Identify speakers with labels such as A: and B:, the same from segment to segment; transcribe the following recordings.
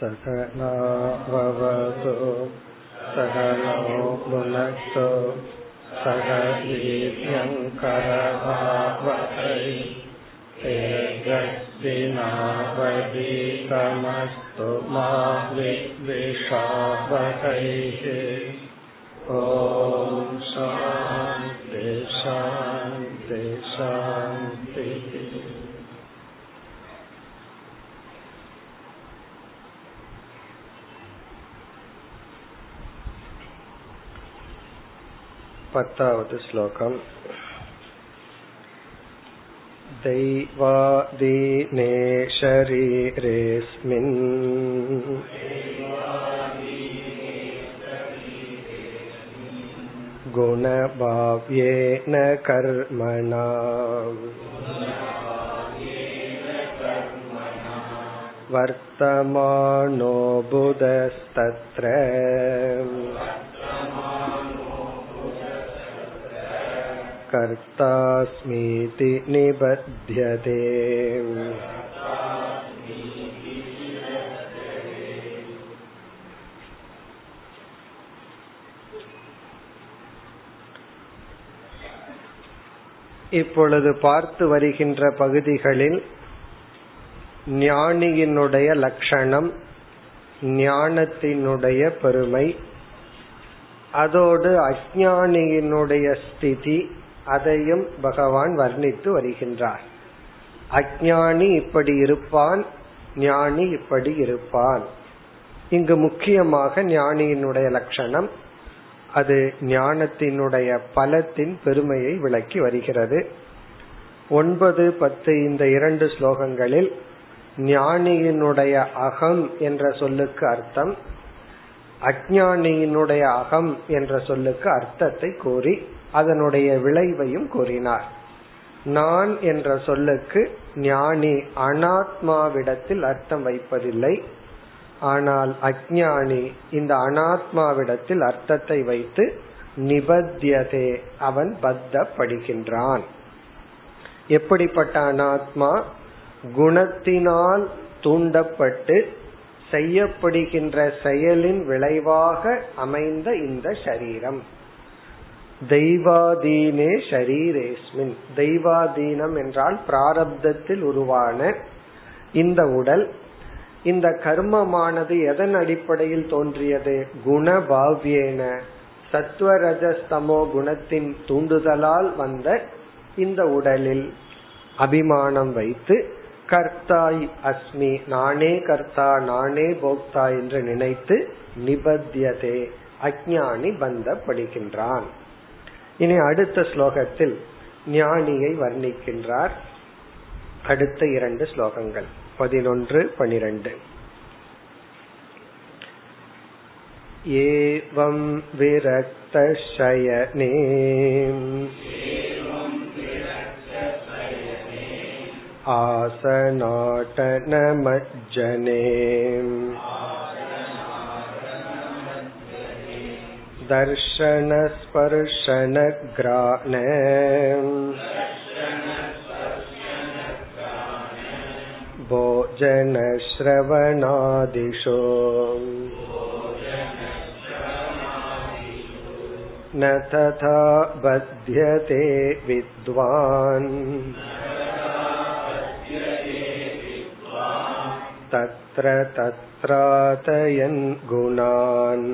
A: सकतु सघनो गुणस्तु सदीभ्यङ्कर मा जगति न दीकमस्तु महाभैः ॐ स् पत्तावत् श्लोकम् दैवादीने शरीरेऽस्मिन् गुणभाव्येन कर्मणा वर्तमानो बुधस्तत्र कर्तास्मीति निबध्यते இப்பொழுது பார்த்து வருகின்ற பகுதிகளில் ஞானியினுடைய லட்சணம் ஞானத்தினுடைய பெருமை அதோடு அஜானியினுடைய ஸ்திதி அதையும் பகவான் வர்ணித்து வருகின்றார். அஜானி இப்படி இருப்பான் ஞானி இப்படி இருப்பான். இங்கு முக்கியமாக ஞானியினுடைய லட்சணம் அது ஞானத்தினுடைய பலத்தின் பெருமையை விளக்கி வருகிறது. ஒன்பது பத்து இந்த இரண்டு ஸ்லோகங்களில் ஞானியினுடைய அகம் என்ற சொல்லுக்கு அர்த்தம் அஜானியினுடைய அகம் என்ற சொல்லுக்கு அர்த்தத்தை கூறி அதனுடைய விளைவையும் கூறினார். நான் என்ற சொல்லுக்கு ஞானி அனாத்மாவிடத்தில் அர்த்தம் வைப்பதில்லை. ஆனால் அஜானி இந்த அனாத்மாவிடத்தில் அர்த்தத்தை வைத்து நிபத்தியதே அவன் பத்தப்படுகின்றான். எப்படிப்பட்ட அனாத்மா குணத்தினால் தூண்டப்பட்டு செய்யப்படுகின்ற செயலின் விளைவாக அமைந்த இந்த சரீரம். தெய்வாதீனே ஷரீரேஸ்மின். தெய்வாதீனம் என்றால் பிராரப்தத்தில் உருவான இந்த உடல். இந்த கர்மமானது எதன் அடிப்படையில் தோன்றியது? குணபாவியேன. சத்வரஜஸ்தமோ குணத்தின் தூண்டுதலால் வந்த இந்த உடலில் அபிமானம் வைத்து கர்த்தாய் அஸ்மி நானே கர்த்தா நானே போக்தா என்று நினைத்து நிபத்தியதே அஜானி பந்தப்படுகின்றான். இனி அடுத்த ஸ்லோகத்தில் ஞானியை வர்ணிக்கின்றார் அடுத்த இரண்டு ஸ்லோகங்கள் பதினொன்று பனிரெண்டு ஏவம் விரக்தயனே आसनाटनमज्जने दर्शनस्पर्शनग्राण भोजनश्रवणादिषु न तथा बध्यते विद्वान् तत्र तत्रातयन् गुणान्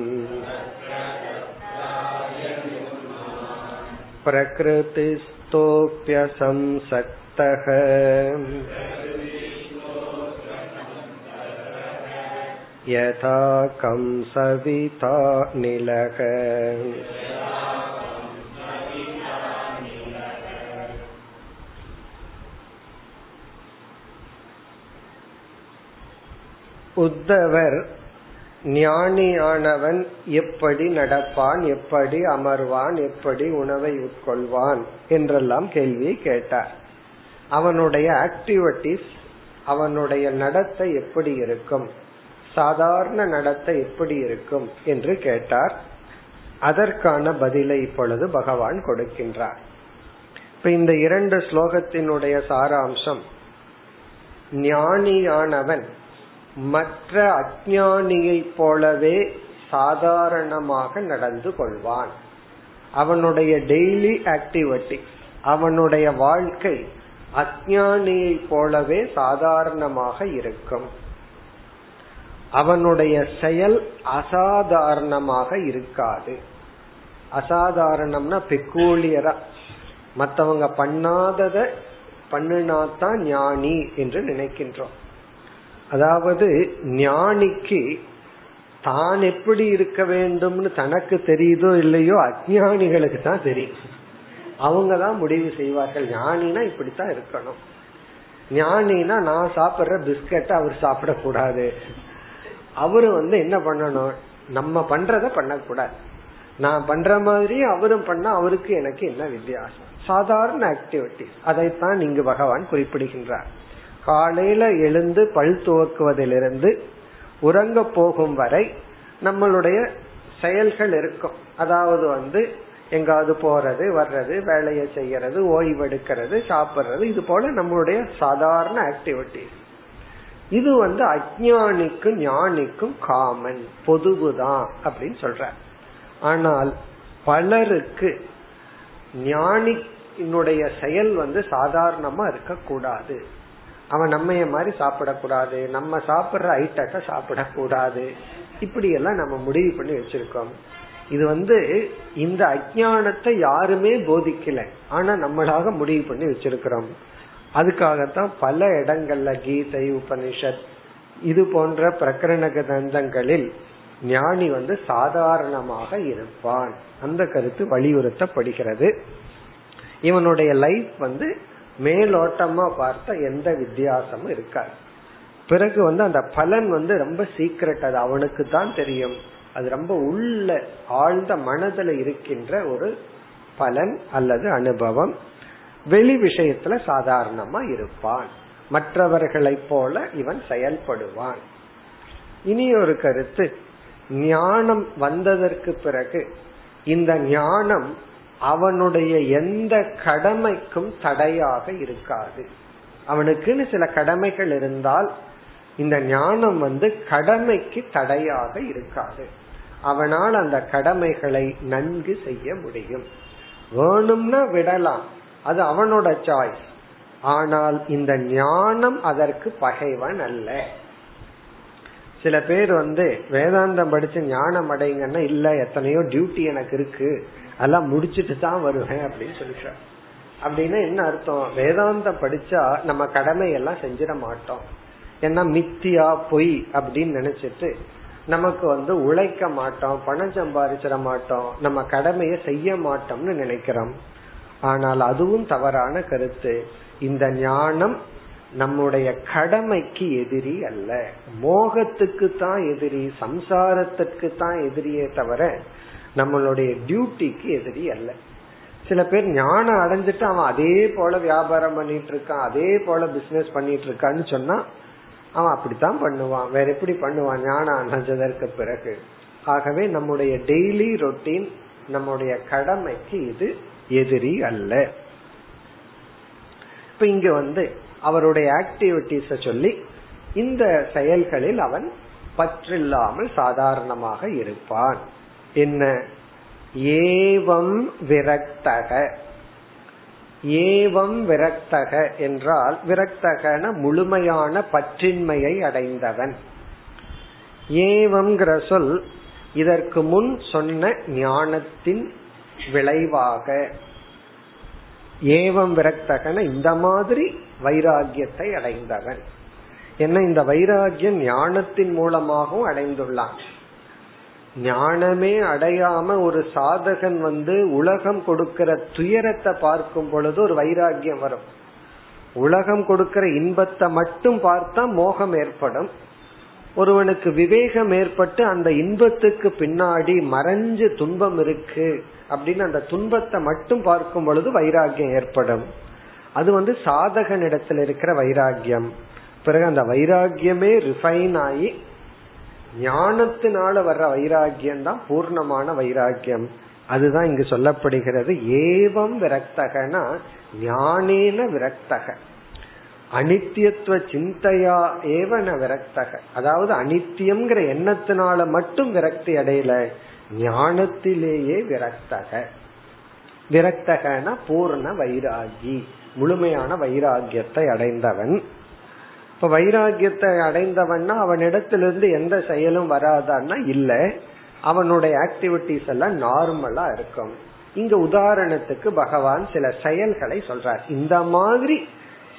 A: प्रकृतिस्थोऽप्यसंसक्तः यथा कंसविता निलः உத்தவர் ஞானியானவன் எப்படி நடப்பான் எப்படி அமர்வான் எப்படி உணவை உட்கொள்வான் என்றெல்லாம் கேள்வியை கேட்டார். அவனுடைய ஆக்டிவிட்டிஸ் அவனுடைய நடத்தை எப்படி இருக்கும்? சாதாரண நடத்தை எப்படி இருக்கும் என்று கேட்டார். அதற்கான பதிலை இப்பொழுது பகவான் கொடுக்கின்றார். இப்ப இந்த இரண்டு ஸ்லோகத்தினுடைய சாராம்சம் ஞானியானவன் மற்ற அஜானியை போலவே சாதாரணமாக நடந்து கொள்வான். அவனுடைய டெய்லி ஆக்டிவிட்டி அவனுடைய வாழ்க்கை அஜானியை போலவே சாதாரணமாக இருக்கும். அவனுடைய செயல் அசாதாரணமாக இருக்காது. அசாதாரணம்னா பெக்கூலியரா மற்றவங்க பண்ணாதத பண்ணினாதான் ஞானி என்று நினைக்கின்றோம். அதாவது ஞானிக்கு தான் எப்படி இருக்க வேண்டும்னு தனக்கு தெரியுதோ இல்லையோ அஜானிகளுக்கு தான் தெரியும். அவங்க தான் முடிவு செய்வார்கள். ஞானினா இப்படித்தான் இருக்கணும். ஞானினா நான் சாப்பிடுற பிஸ்கட் அவர் சாப்பிடக்கூடாது. அவரு வந்து என்ன பண்ணணும்? நம்ம பண்றத பண்ணக்கூடாது. நான் பண்ற மாதிரி அவரும் பண்ண அவருக்கு எனக்கு என்ன வித்தியாசம்? சாதாரண ஆக்டிவிட்டி அதைத்தான் இங்கு பகவான் குறிப்பிடுகின்றார். காலையில எழுந்து பல் துவக்குவதிலிருந்து உறங்க போகும் வரை நம்மளுடைய செயல்கள் இருக்கும். அதாவது வந்து எங்காவது போறது வர்றது வேலையை செய்யறது ஓய்வெடுக்கிறது சாப்பிடுறது இது போல நம்மளுடைய சாதாரண ஆக்டிவிட்டி இது வந்து அஜானிக்கும் ஞானிக்கும் காமன் பொதுவுதான் அப்படின்னு சொல்ற ஆனால் பலருக்கு ஞானியினுடைய செயல் வந்து சாதாரணமா இருக்கக்கூடாது. அவன் நம்ம மாதிரி சாப்பிடக்கூடாது நம்ம சாப்பிடுற ஐட்டத்தை சாப்பிடக்கூடாது. இப்படி எல்லாம் நம்ம முடிவு பண்ணி வச்சிருக்கோம். இது வந்து இந்த அஜானத்தை யாருமே போதிக்கல. ஆனா நம்மளாக முடிவு பண்ணி வச்சிருக்கிறோம். அதுக்காகத்தான் பல இடங்கள்ல கீதை உபனிஷத் இது போன்ற பிரகரண கிரந்தங்களில் ஞானி வந்து சாதாரணமாக இருப்பான். அந்த கருத்து வலியுறுத்தப்படுகிறது. இவனுடைய லைஃப் வந்து மேலோட்டமா பார்த்தா எந்த வித்தியாசமும் இருக்காது. பிறகு வந்து அந்த பலன் வந்து ரொம்ப சீக்கிரட் அது அவனுக்கு தான் தெரியும். அது ரொம்ப உள்ள ஆழ்ந்த மனதில் இருக்கின்ற ஒரு பலன் அல்லது அனுபவம். வெளி விஷயத்துல சாதாரணமா இருப்பான். மற்றவர்களைப் போல இவன் செயல்படுவான். இனி ஒரு கருத்து. ஞானம் வந்ததற்கு பிறகு இந்த ஞானம் அவனுடைய எந்த கடமைக்கும் தடையாக இருக்காது. அவனுக்குன்னு சில கடமைகள் இருந்தால் இந்த ஞானம் வந்து கடமைக்கு தடையாக இருக்காது. அவனால் அந்த கடமைகளை நன்கு செய்ய முடியும். வேணும்னா விடலாம். அது அவனோட சாய்ஸ் ஆனால் இந்த ஞானம் அதற்கு பகைவன் அல்ல. சில பேர் வந்து வேதாந்தம் படிச்சு ஞானம் அடைங்கன்னா இல்ல எத்தனையோ டியூட்டி எனக்கு இருக்கு. அதெல்லாம் முடிச்சுட்டு தான் வருவேன் அப்படின்னு சொல்லிடுற அப்படின்னா என்ன அர்த்தம்? வேதாந்தம் படிச்சா நம்ம கடமையெல்லாம் செஞ்சிட மாட்டோம். ஏன்னா மித்தியா பொய் அப்படின்னு நினைச்சிட்டு நமக்கு வந்து உழைக்க மாட்டோம் பணம் சம்பாதிச்சிட மாட்டோம் நம்ம கடமையை செய்ய மாட்டோம்னு நினைக்கிறோம். ஆனால் அதுவும் தவறான கருத்து. இந்த ஞானம் நம்முடைய கடமைக்கு எதிரி அல்ல. மோகத்துக்கு தான் எதிரி சம்சாரத்துக்கு தான் எதிரியே தவிர நம்மளுடைய டியூட்டிக்கு எதிரி அல்ல. சில பேர் ஞானம் அடைஞ்சிட்டு அவன் அதே போல வியாபாரம் பண்ணிட்டு இருக்கான் அதே போல பிசினஸ் பண்ணிட்டு இருக்கான்னு சொன்னா அவன் அப்படித்தான் பண்ணுவான். வேற எப்படி பண்ணுவான்? ஞானம் அடைஞ்சதற்கு பிறகு. ஆகவே நம்முடைய டெய்லி ரொட்டீன் நம்முடைய கடமைக்கு இது எதிரி அல்ல. இப்ப இங்க வந்து அவருடைய ஆக்டிவிட்டிஸ சொல்லி இந்த செயல்களில் அவன் பற்றில்லாமல் சாதாரணமாக இருப்பான். என்ன? ஏவம் விரக்தக. ஏவம் விரக்தக என்றால் விரக்தகன முழுமையான பற்றின்மையை அடைந்தவன். ஏவம்ங்கிற சொல் இதற்கு முன் சொன்ன ஞானத்தின் விளைவாக. ஏவம் விரக்தகன இந்த மாதிரி வைராகியத்தை அடைந்தவன். என்ன? இந்த வைராகியம் ஞானத்தின் மூலமாகவும் அடைந்துள்ளான். ஞானமே அடையாம ஒரு சாதகன் வந்து உலகம் கொடுக்கிற துயரத்தை பார்க்கும் பொழுது ஒரு வைராகியம் வரும். உலகம் கொடுக்கிற இன்பத்தை மட்டும் பார்த்தா மோகம் ஏற்படும். ஒருவனுக்கு விவேகம் ஏற்பட்டு அந்த இன்பத்துக்கு பின்னாடி மறைஞ்சு துன்பம் இருக்கு அப்படின்னு அந்த துன்பத்தை மட்டும் பார்க்கும் பொழுது வைராகியம் ஏற்படும். அது வந்து சாதகன் இடத்துல இருக்கிற வைராகியம் பிறகு அந்த வைராகியமே ரிஃபைன் ஆகி ஞானத்தினால வர்ற வைராகியம் தான் பூர்ணமான வைராகியம் அதுதான் இங்கு சொல்லப்படுகிறது. ஏவம் விரக்தகனா ஞானேன விரக்தக. அனித்தியத்துவ சிந்தையா ஏவன விரக்தக. அதாவது அனித்தியம்ங்கிற எண்ணத்தினால மட்டும் விரக்தி அடையல. ஞானத்திலேயே விரக்தக. விரக்தகன பூர்ண வைராகி. முழுமையான வைராகியத்தை அடைந்தவன். இப்ப வைராகியத்தை அடைந்தவன்னா அவனிடத்திலிருந்து எந்த செயலும் வராதான்னா இல்ல. அவனுடைய ஆக்டிவிட்டிஸ் எல்லாம் நார்மலா இருக்கும். இங்க உதாரணத்துக்கு பகவான் சில செயல்களை சொல்றார். இந்த மாதிரி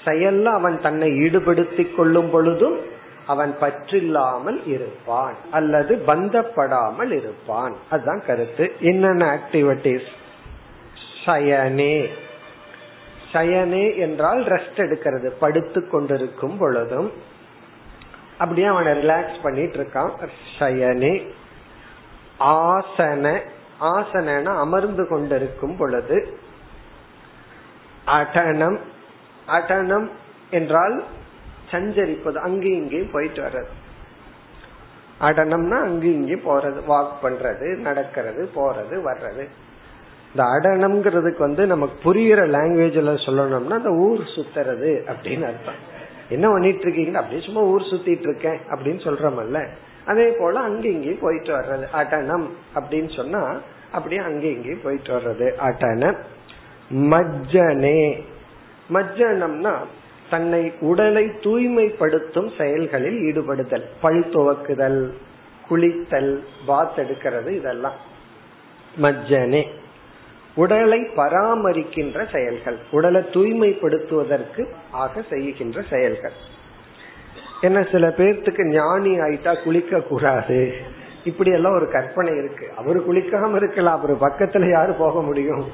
A: செயல்ல அவன் தன்னை ஈடுபடுத்திக் கொள்ளும் பொழுதும் அவன் பற்றில்லாமல் இருப்பான் அல்லது பந்தப்படாமல் இருப்பான். அதுதான் கருத்து. என்னென்ன ஆக்டிவிட்டிஸ் சயனே. சயனே என்றால் ரெஸ்ட் எடுக்கிறது படுத்து கொண்டிருக்கும் பொழுதும். அப்படியே அவனை ரிலாக்ஸ் பண்ணிட்டு இருக்கான். சயனே. ஆசன. ஆசனன அமர்ந்து கொண்டிருக்கும் பொழுது. அடனம். அடனம் என்றால் சஞ்சரிப்பது அங்கேயும் இங்கேயும் போயிட்டு வர்றது. அடனம்னா அங்கேயும் இங்கேயும் போறது வாக் பண்றது நடக்கிறது போறது வர்றது. இந்த அடனம்ங்கிறதுக்கு வந்து நமக்கு புரியுற லாங்குவேஜ்ல சொல்லணும்னா அந்த ஊர் சுத்துறது அப்படின்னு அர்த்தம். என்ன பண்ணிட்டு இருக்கீங்க? அப்படியே சும்மா ஊர் சுத்திட்டு இருக்கேன் அப்படின்னு சொல்றமல்ல. அதே போல அங்க இங்கேயும் போயிட்டு வர்றது. அடனம் அப்படின்னு சொன்னா அப்படியே அங்க இங்கேயும் போயிட்டு வர்றது. அடன மஜ்ஜனே. மஜ்ஜனம்னா தன்னை உடலை தூய்மைப்படுத்தும் செயல்களில் ஈடுபடுதல். பல் துவக்குதல் குளித்தல் பாத் எடுக்கிறது இதெல்லாம். மஜ்ஜனே. உடலை பராமரிக்கின்ற செயல்கள் உடலை தூய்மைப்படுத்துவதற்கு ஆக செய்கின்ற செயல்கள். என்ன சில பேர்த்துக்கு ஞானி ஆயிட்டா குளிக்க கூடாது. இப்படி எல்லாம் ஒரு கற்பனை இருக்கு. அவரு குளிக்காம இருக்கலாம் அவரு பக்கத்துல யாரு போக முடியும்?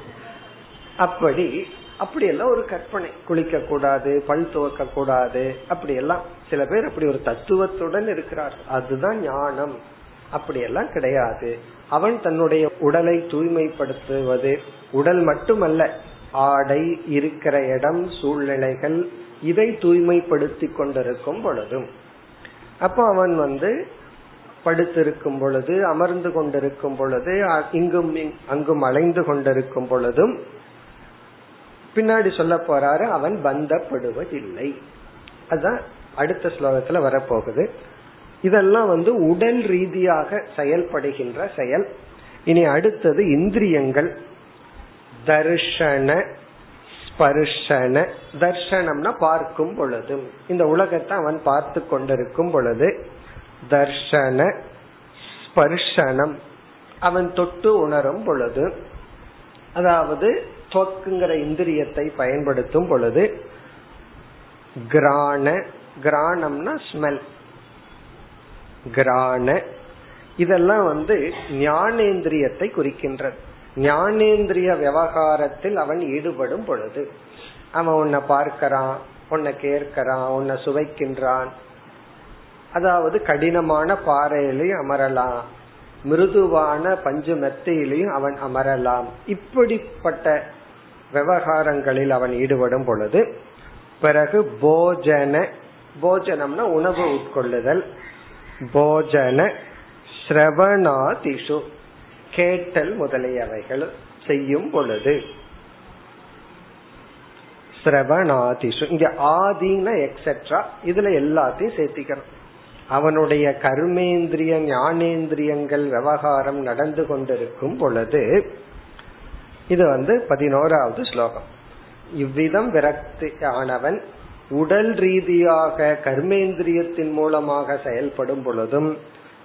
A: அப்படி அப்படி எல்லாம் ஒரு கற்பனை. குளிக்க கூடாது பல் துவக்க கூடாது அப்படி எல்லாம் சில பேர் அப்படி ஒரு தத்துவத்துடன் இருக்கிறார் அதுதான் ஞானம். அப்படியெல்லாம் கிடையாது. அவன் தன்னுடைய உடலை தூய்மைப்படுத்துவது உடல் மட்டுமல்ல ஆடை இருக்கிற இடம் சூழ்நிலைகள் இதை தூய்மைப்படுத்தி கொண்டிருக்கும் பொழுதும். அப்போ அவன் வந்து படுத்திருக்கும் பொழுது அமர்ந்து கொண்டிருக்கும் பொழுது இங்கும் அங்கும் அலைந்து கொண்டிருக்கும் பொழுதும் பின்னாடி சொல்ல போறாரு அவன் பந்தப்படுவதில்லை. அதுதான் அடுத்த ஸ்லோகத்துல வரப்போகுது. இதெல்லாம் வந்து உடல் ரீதியாக செயல்படுகின்ற செயல். இனி அடுத்தது இந்திரியங்கள். தர்ஷன ஸ்பர்ஷன. தர்ஷனம்னா பார்க்கும் பொழுதும் இந்த உலகத்தை அவன் பார்த்து கொண்டிருக்கும் பொழுது தர்ஷன ஸ்பர்ஷனம் அவன் தொட்டு உணரும் பொழுது அதாவது தொக்குங்கிற இந்திரியத்தை பயன்படுத்தும் பொழுது கிராண கிராணம்னா ஸ்மெல் கிராண. இதெல்லாம் வந்து ஞானேந்திரியத்தை குறிக்கின்றது. ஞானேந்திரிய விவகாரத்தில் அவன் ஈடுபடும் பொழுது அவன் உன்னை பார்க்கறான் உன்னை கேட்கிறான் உன்னை சுவைக்கின்றான். அதாவது கடினமான பாறையிலையும் அமரலாம். மிருதுவான பஞ்சு மெத்தையிலையும் அவன் அமரலாம். இப்படிப்பட்ட விவகாரங்களில் அவன் ஈடுபடும் பொழுது பிறகு போஜன போஜனம்னா உணவு உட்கொள்ளுதல். போஜன ஸ்ரவணாதிஷு கேட்டல் முதலியவைகள் செய்யும் பொழுது. ஸ்ரவணாதிஷு இங்க ஆதின எக்ஸெட்ரா இதுல எல்லாத்தையும் சேர்த்திக்கிறோம் அவனுடைய கர்மேந்திரிய ஞானேந்திரியங்கள் விவகாரம் நடந்து கொண்டிருக்கும் பொழுது இது வந்து பதினோராவது ஸ்லோகம். இவ்விதம் விரக்தி ஆனவன் உடல் ரீதியாக கர்மேந்திரியத்தின் மூலமாக செயல்படும் பொழுதும்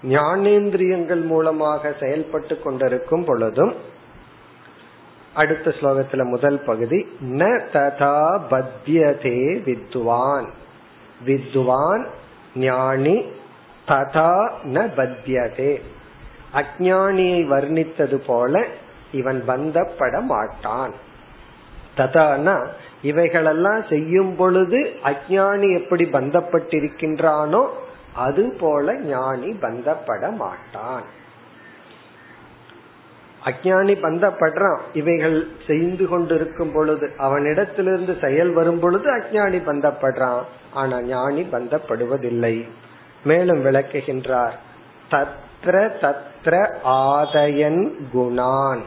A: ஞானேந்திரியங்கள் மூலமாக செயல்பட்டு கொண்டிருக்கும் பொழுதும் அடுத்த ஸ்லோகத்துல முதல் பகுதி ந ததா பத்தியதே வித்வான். வித்வான் ஞானி ததா ந பத்தியதே அஜானியை வர்ணித்தது போல இவன் பந்தப்பட மாட்டான் ததானா இவைகளெல்லாம் செய்யும் பொழுது அஜானி எப்படி பந்தப்பட்டிருக்கின்றானோ அது போல ஞானி பந்தப்பட மாட்டான். அஜானி பந்தப்படுறான். இவைகள் செய்து கொண்டிருக்கும் பொழுது அவனிடத்திலிருந்து செயல் வரும் பொழுது அஜானி பந்தப்படுறான். ஆனா ஞானி பந்தப்படுவதில்லை. மேலும் விளக்குகின்றார் தத்ர தத்ர ஆதயன் குணான்.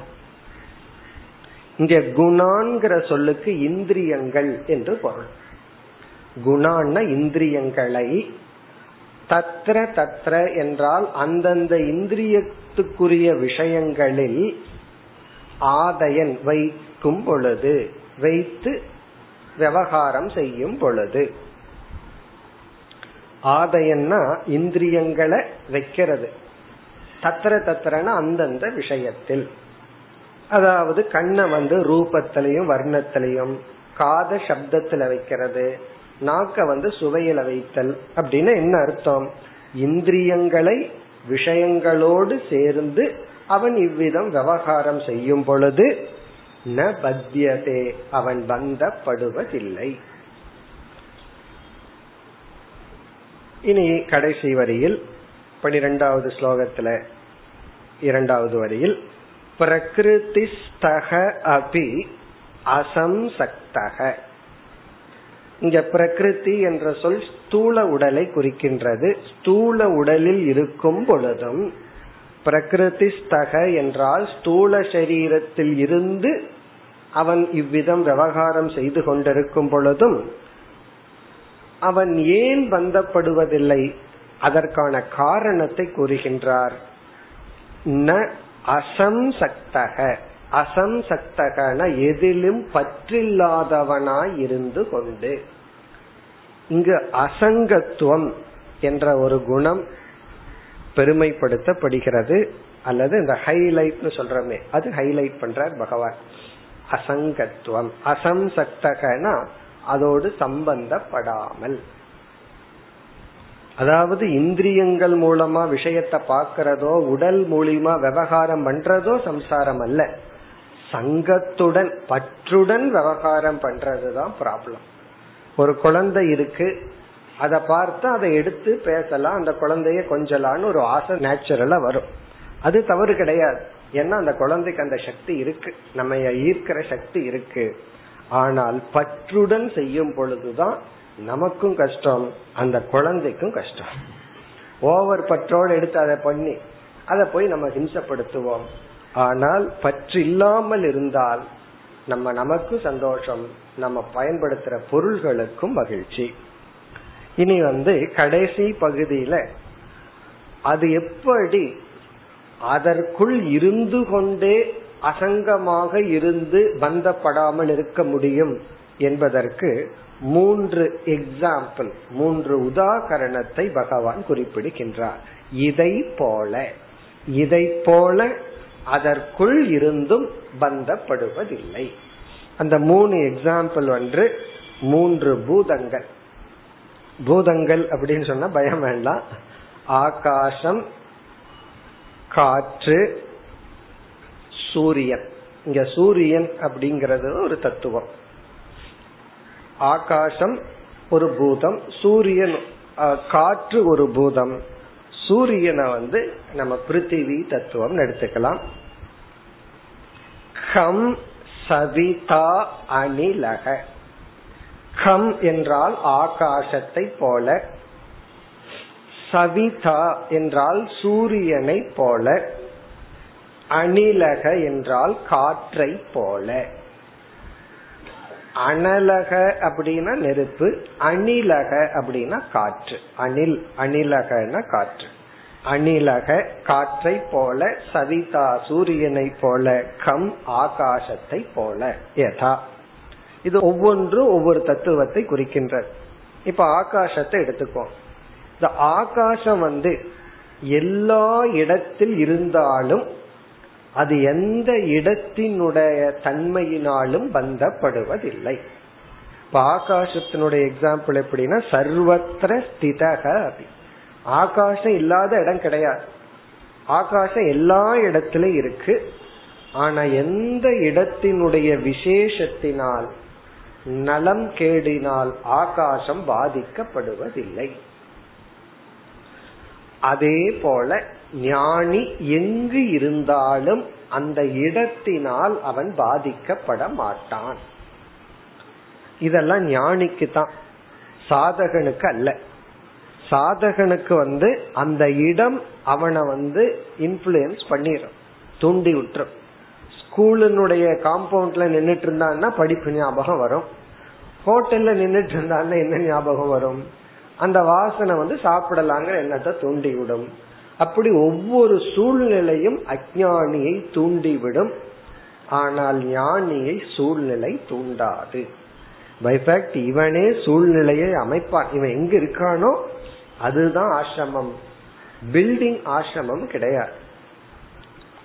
A: இங்க குணான்கிற சொல்லுக்கு இந்திரியங்கள் என்று பொருள். குணான்னா இந்திரியங்களை. தத்ர தத்ர என்றால் அந்தந்த இந்திரியத்துக்குரிய விஷயங்களில் ஆதயன் வைக்கும் பொழுது வைத்து விவகாரம் செய்யும் பொழுது. ஆதயன்னா இந்திரியங்களை வைக்கிறது. தத்திர தத்திரன அந்தந்த விஷயத்தில். அதாவது கண்ணை வந்து ரூபத்திலையும் வர்ணத்திலையும் காத சப்தத்துல வைக்கிறது நாக்க வந்து சுவையில வைத்தல் அப்படின்னு என்ன அர்த்தம்? இந்திரியங்களை விஷயங்களோடு சேர்ந்து அவன் இவ்விதம் விவகாரம் செய்யும் பொழுது ந பத்தியதே அவன் பந்தப்படுவதில்லை இனி கடைசி வரியில் பனிரெண்டாவது ஸ்லோகத்துல இரண்டாவது வரியில் பிரகிருதிஸ்தக அபி அசம்சக்தக. இங்க பிரகிருதி என்ற சொல் ஸ்தூல உடலை குறிக்கின்றது. ஸ்தூல உடலில் இருக்கும் பொழுதும் பிரகிருதிஸ்தக என்றால் ஸ்தூல சரீரத்தில் இருந்து அவன் இவ்விதம் விவகாரம் செய்து கொண்டிருக்கும் பொழுதும் அவன் ஏன் பந்தப்படுவதில்லை? அதற்கான காரணத்தை கூறுகின்றார். ந அசம்சக்தக. அசம்சக்தகன எதிலும் பற்றில்லாதவனாய் இருந்து கொண்டு. இங்கு அசங்கத்துவம் என்ற ஒரு குணம் பெருமைப்படுத்தப்படுகிறது. அல்லது இந்த ஹைலைட் சொல்றமே அது ஹைலைட் பண்றார் பகவான். அசங்கத்துவம் அசம்சக்தகனா அதோடு சம்பந்தப்படாமல். அதாவது இந்திரியங்கள் மூலமா விஷயத்த பாக்கிறதோ உடல் மூலியமா விவகாரம் பண்றதோ சம்சாரம் அல்ல. சங்கத்துடன் பற்றுடன் விவகாரம் பண்றதுதான் ப்ராப்ளம் ஒரு குழந்தை இருக்கு அதை பார்த்து அதை எடுத்து பேசலாம் அந்த குழந்தைய கொஞ்சலான்னு ஒரு ஆசை நேச்சுரலா வரும். அது தவறு கிடையாது. ஏன்னா அந்த குழந்தைக்கு அந்த சக்தி இருக்கு. நம்ம ஈர்க்கிற சக்தி இருக்கு. ஆனால் பற்றுடன் செய்யும் பொழுதுதான் நமக்கும் கஷ்டம் அந்த குழந்தைக்கும் கஷ்டம். ஓவர் பற்றோடு எடுத்து அதை பண்ணி அதை போய் நம்ம ஹிம்சப்படுத்துவோம். ஆனால் பற்று இல்லாமல் இருந்தால் நம்ம நமக்கும் சந்தோஷம் நம்ம பயன்படுத்துற பொருள்களுக்கும் மகிழ்ச்சி. இனி வந்து கடைசி பகுதியில அது எப்படி அதற்குள் இருந்து கொண்டே அசங்கமாக இருந்து பந்தப்படாமல் இருக்க முடியும் என்பதற்கு மூன்று எக்ஸாம்பிள் மூன்று உதாகரணத்தை பகவான் குறிப்பிடுகின்றார். இதை போல இதை போல அதற்குள் இருந்தும் பந்தப்படுவதில்லை. அந்த மூணு எக்ஸாம்பிள் ஒன்று மூன்று பூதங்கள். பூதங்கள் அப்படின்னு சொன்னா பயம் வேண்டாம். ஆகாசம் காற்று சூரியன். இங்க சூரியன் அப்படிங்கறது ஒரு தத்துவம். ஆகாசம் ஒரு பூதம் சூரியன் காற்று ஒரு பூதம். சூரியனை வந்து நம்ம பிருத்திவி தத்துவம் எடுத்துக்கலாம். கம் சவிதா அணிலக. கம் என்றால் ஆகாசத்தை போல சவிதா என்றால் சூரியனை போல அணிலக என்றால் காற்றை போல. அனலக அப்படின்னா நெருப்பு அணிலக அப்படின்னா காற்று. அணில் அணிலகன காற்று. அணிலக காற்றை போல சவிதா சூரியனை போல கம் ஆகாசத்தை போல யதா. இது ஒவ்வொன்றும் ஒவ்வொரு தத்துவத்தை குறிக்கின்றது. இப்ப ஆகாசத்தை எடுத்துக்கோ இந்த ஆகாசம் வந்து எல்லா இடத்தில் இருந்தாலும் அது எந்த இடத்தினுடைய தன்மையினாலும் பந்தப்படுவதில்லை. இப்ப ஆகாசத்தினுடைய எக்ஸாம்பிள் எப்படின்னா சர்வத்திர ஸ்திதக அப்படி ஆகாசம் இல்லாத இடம் கிடையாது. ஆகாசம் எல்லா இடத்திலும் இருக்கு. ஆனா எந்த இடத்தினுடைய விசேஷத்தினால் நலம் கேடினால் ஆகாசம் பாதிக்கப்படுவதில்லை. அதே போல ஞானி எங்கு இருந்தாலும் அந்த இடத்தினால் அவன் பாதிக்கப்பட மாட்டான். இதெல்லாம் ஞானிக்கு தான் சாதகனுக்கு அல்ல. சாதகனுக்கு வந்து அந்த இடம் அவனை வந்து இன்ஃபுளுயன்ஸ் பண்ணிடும் தூண்டி விட்டுரும் ஸ்கூலினுடைய காம்பவுண்ட்ல நின்றுட்டு இருந்தான்னா படிப்பு ஞாபகம் வரும். ஹோட்டல்ல நின்றுட்டு இருந்தான்னா என்ன ஞாபகம் வரும்? அந்த வாசனை வந்து சாப்பிடலாங்கிற எண்ணத்தை தூண்டி விடும் அப்படி ஒவ்வொரு சூழ்நிலையும் அஜானியை தூண்டிவிடும். ஆனால் ஞானியை சூழ்நிலை தூண்டாது. பைஃபேக்ட் இவனே சூழ்நிலையை அமைப்பான். இவன் எங்க இருக்கானோ அதுதான் ஆசிரமம். பில்டிங் ஆசிரமம் கிடையாது.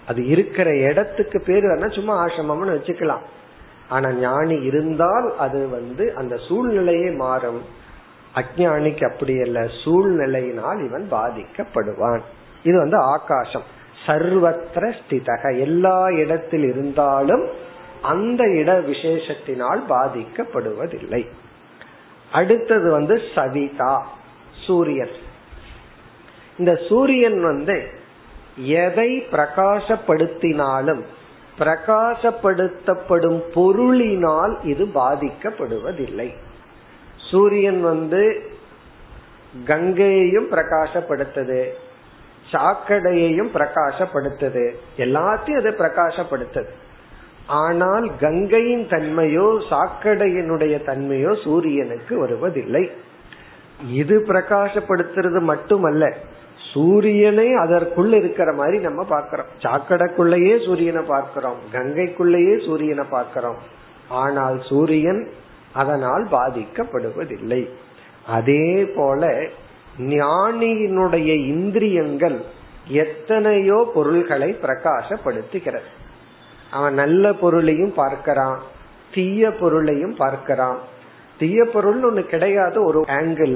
A: அது இருக்கிற இடத்துக்கு பேரு வேணா சும்மா ஆசிரமம்னு வச்சுக்கலாம். ஆனா ஞானி இருந்தால் அது வந்து அந்த சூழ்நிலையே மாறும். அஜானிக்கு அப்படி அல்ல. சூழ்நிலையினால் இவன் பாதிக்கப்படுவான். இது வந்து ஆகாசம். சர்வத்திர ஸ்திதக. எல்லா இடத்தில் இருந்தாலும் அந்த இட விசேஷத்தினால் பாதிக்கப்படுவதில்லை. அடுத்தது வந்து சவிதா. சூரியன். இந்த சூரியன் வந்து எதை பிரகாசப்படுத்தினாலும் பிரகாசப்படுத்தப்படும் பொருளினால் இது பாதிக்கப்படுவதில்லை. சூரியன் வந்து கங்கையையும் பிரகாசப்படுத்தது சாக்கடையையும் பிரகாசப்படுத்தது எல்லாத்தையும் அதை பிரகாசப்படுத்தது. ஆனால் கங்கையின் தன்மையோ சாக்கடையினுடைய தன்மையோ சூரியனுக்கு வருவதில்லை. இது பிரகாசப்படுத்துறது மட்டுமல்ல சூரியனை அதற்குள்ள இருக்கிற மாதிரி நம்ம பார்க்கிறோம். சாக்கடைக்குள்ளேயே சூரியனை பார்க்கிறோம் கங்கைக்குள்ளேயே சூரியனை பார்க்கிறோம். ஆனால் சூரியன் அதனால் பாதிக்கப்படுவதில்லை. அதே போல ஞானியினுடைய இந்திரியங்கள் எத்தனையோ பொருள்களை பிரகாசப்படுத்துகிறது. அவன் நல்ல பொருளையும் பார்க்கிறான் தீய பொருளையும் பார்க்கிறான். தீய பொருள் ஒண்ணு கிடையாது ஒரு ஆங்கிள்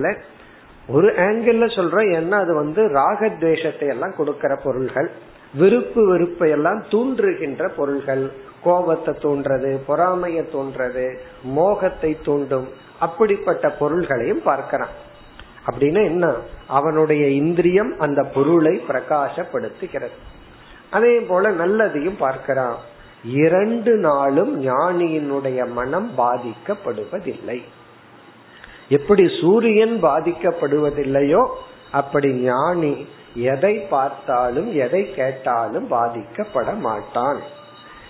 A: ஒரு ஆங்கிள் சொல்ற ஏன்னா அது வந்து ராகத்வேஷத்தை எல்லாம் கொடுக்கிற பொருள்கள். விருப்பு வெறுப்பை எல்லாம் தூண்டுகின்ற பொருள்கள். கோபத்தை தூண்டுறது பொறாமைய தூண்டுறது மோகத்தை தூண்டும் அப்படிப்பட்ட பொருள்களையும் பார்க்கிறான். அப்படின்னா என்ன? அவனுடைய இந்திரியம் அந்த பொருளை பிரகாசப்படுத்துகிறது. அதே போல நல்லதையும் பார்க்கிறான். இரண்டு நாளும் ஞானியினுடைய மனம் பாதிக்கப்படுவதில்லை. எப்படி சூரியன் பாதிக்கப்படுவதில்லையோ அப்படி ஞானி எதை பார்த்தாலும் எதை கேட்டாலும் பாதிக்கப்பட மாட்டான்.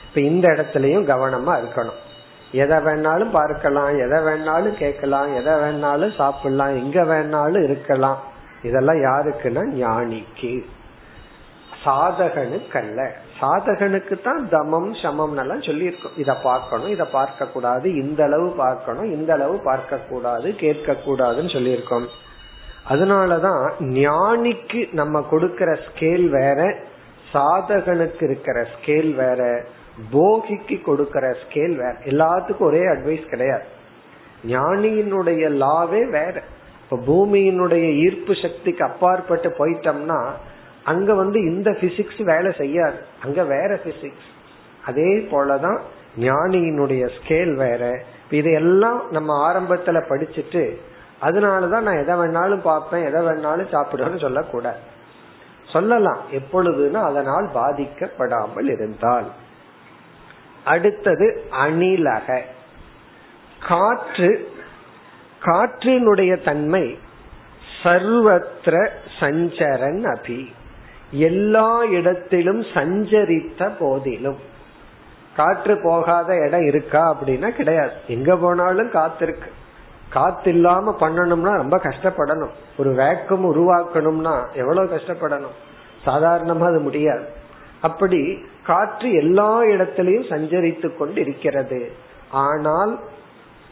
A: இப்ப இந்த இடத்துலயும் கவனமா இருக்கணும். எதை வேணாலும் பார்க்கலாம் எதை வேணாலும் கேட்கலாம் எதை வேணாலும் சாப்பிடலாம் எங்க வேணாலும் இருக்கலாம். இதெல்லாம் யாருக்குன்னா ஞானிக்கு. சாதகனுக்கல்ல. சாதகனுக்கு தான் தமம் சமம் எல்லாம் சொல்லியிருக்கோம். இத பார்க்கணும் இத பார்க்க கூடாது இந்த அளவு பார்க்கணும் இந்த அளவு பார்க்க கூடாது கேட்க கூடாதுன்னு சொல்லியிருக்கோம். அதனாலதான் ஞானிக்கு நம்ம கொடுக்கற ஸ்கேல் வேற சாதகனுக்கு இருக்கிற ஸ்கேல் வேற போகிக்கு கொடுக்கற ஸ்கேல் வேற. எல்லாத்துக்கும் ஒரே அட்வைஸ் கிடையாது. ஞானியினுடைய லாவே வேற. இப்ப பூமியினுடைய ஈர்ப்பு சக்திக்கு அப்பாற்பட்டு போயிட்டோம்னா அங்க வந்து இந்த பிசிக்ஸ் வேலை செய்யாது. அங்க வேற பிசிக்ஸ் அதே போலதான் ஞானியினுடைய ஸ்கேல் வேற. இதையெல்லாம் நம்ம ஆரம்பத்துல படிச்சுட்டு அதனாலதான் நான் எதை வேணாலும் பார்ப்பேன் எதை வேணாலும் சாப்பிடுவேன்னு சொல்லக்கூடாது சொல்லலாம் எப்பொழுதுனா அதனால் பாதிக்கப்படாமல் இருந்தால். அடுத்தது அணிலக. காற்று காற்றினுடைய தன்மை சர்வத்திர சஞ்சரன் அபி. எல்லா இடத்திலும் சஞ்சரித்த போதிலும். காற்று போகாத இடம் இருக்கா அப்படின்னா கிடையாது. எங்க போனாலும் காத்திருக்கு. காத்து இல்லாம பண்ணணும்னா ரொம்ப கஷ்டப்படணும். ஒரு வேக்கம் உருவாக்கணும்னா எவ்வளவு கஷ்டப்படணும்? சாதாரணமா அது முடியாது. அப்படி காற்று எல்லா இடத்திலையும் சஞ்சரித்து கொண்டு இருக்கிறது ஆனால்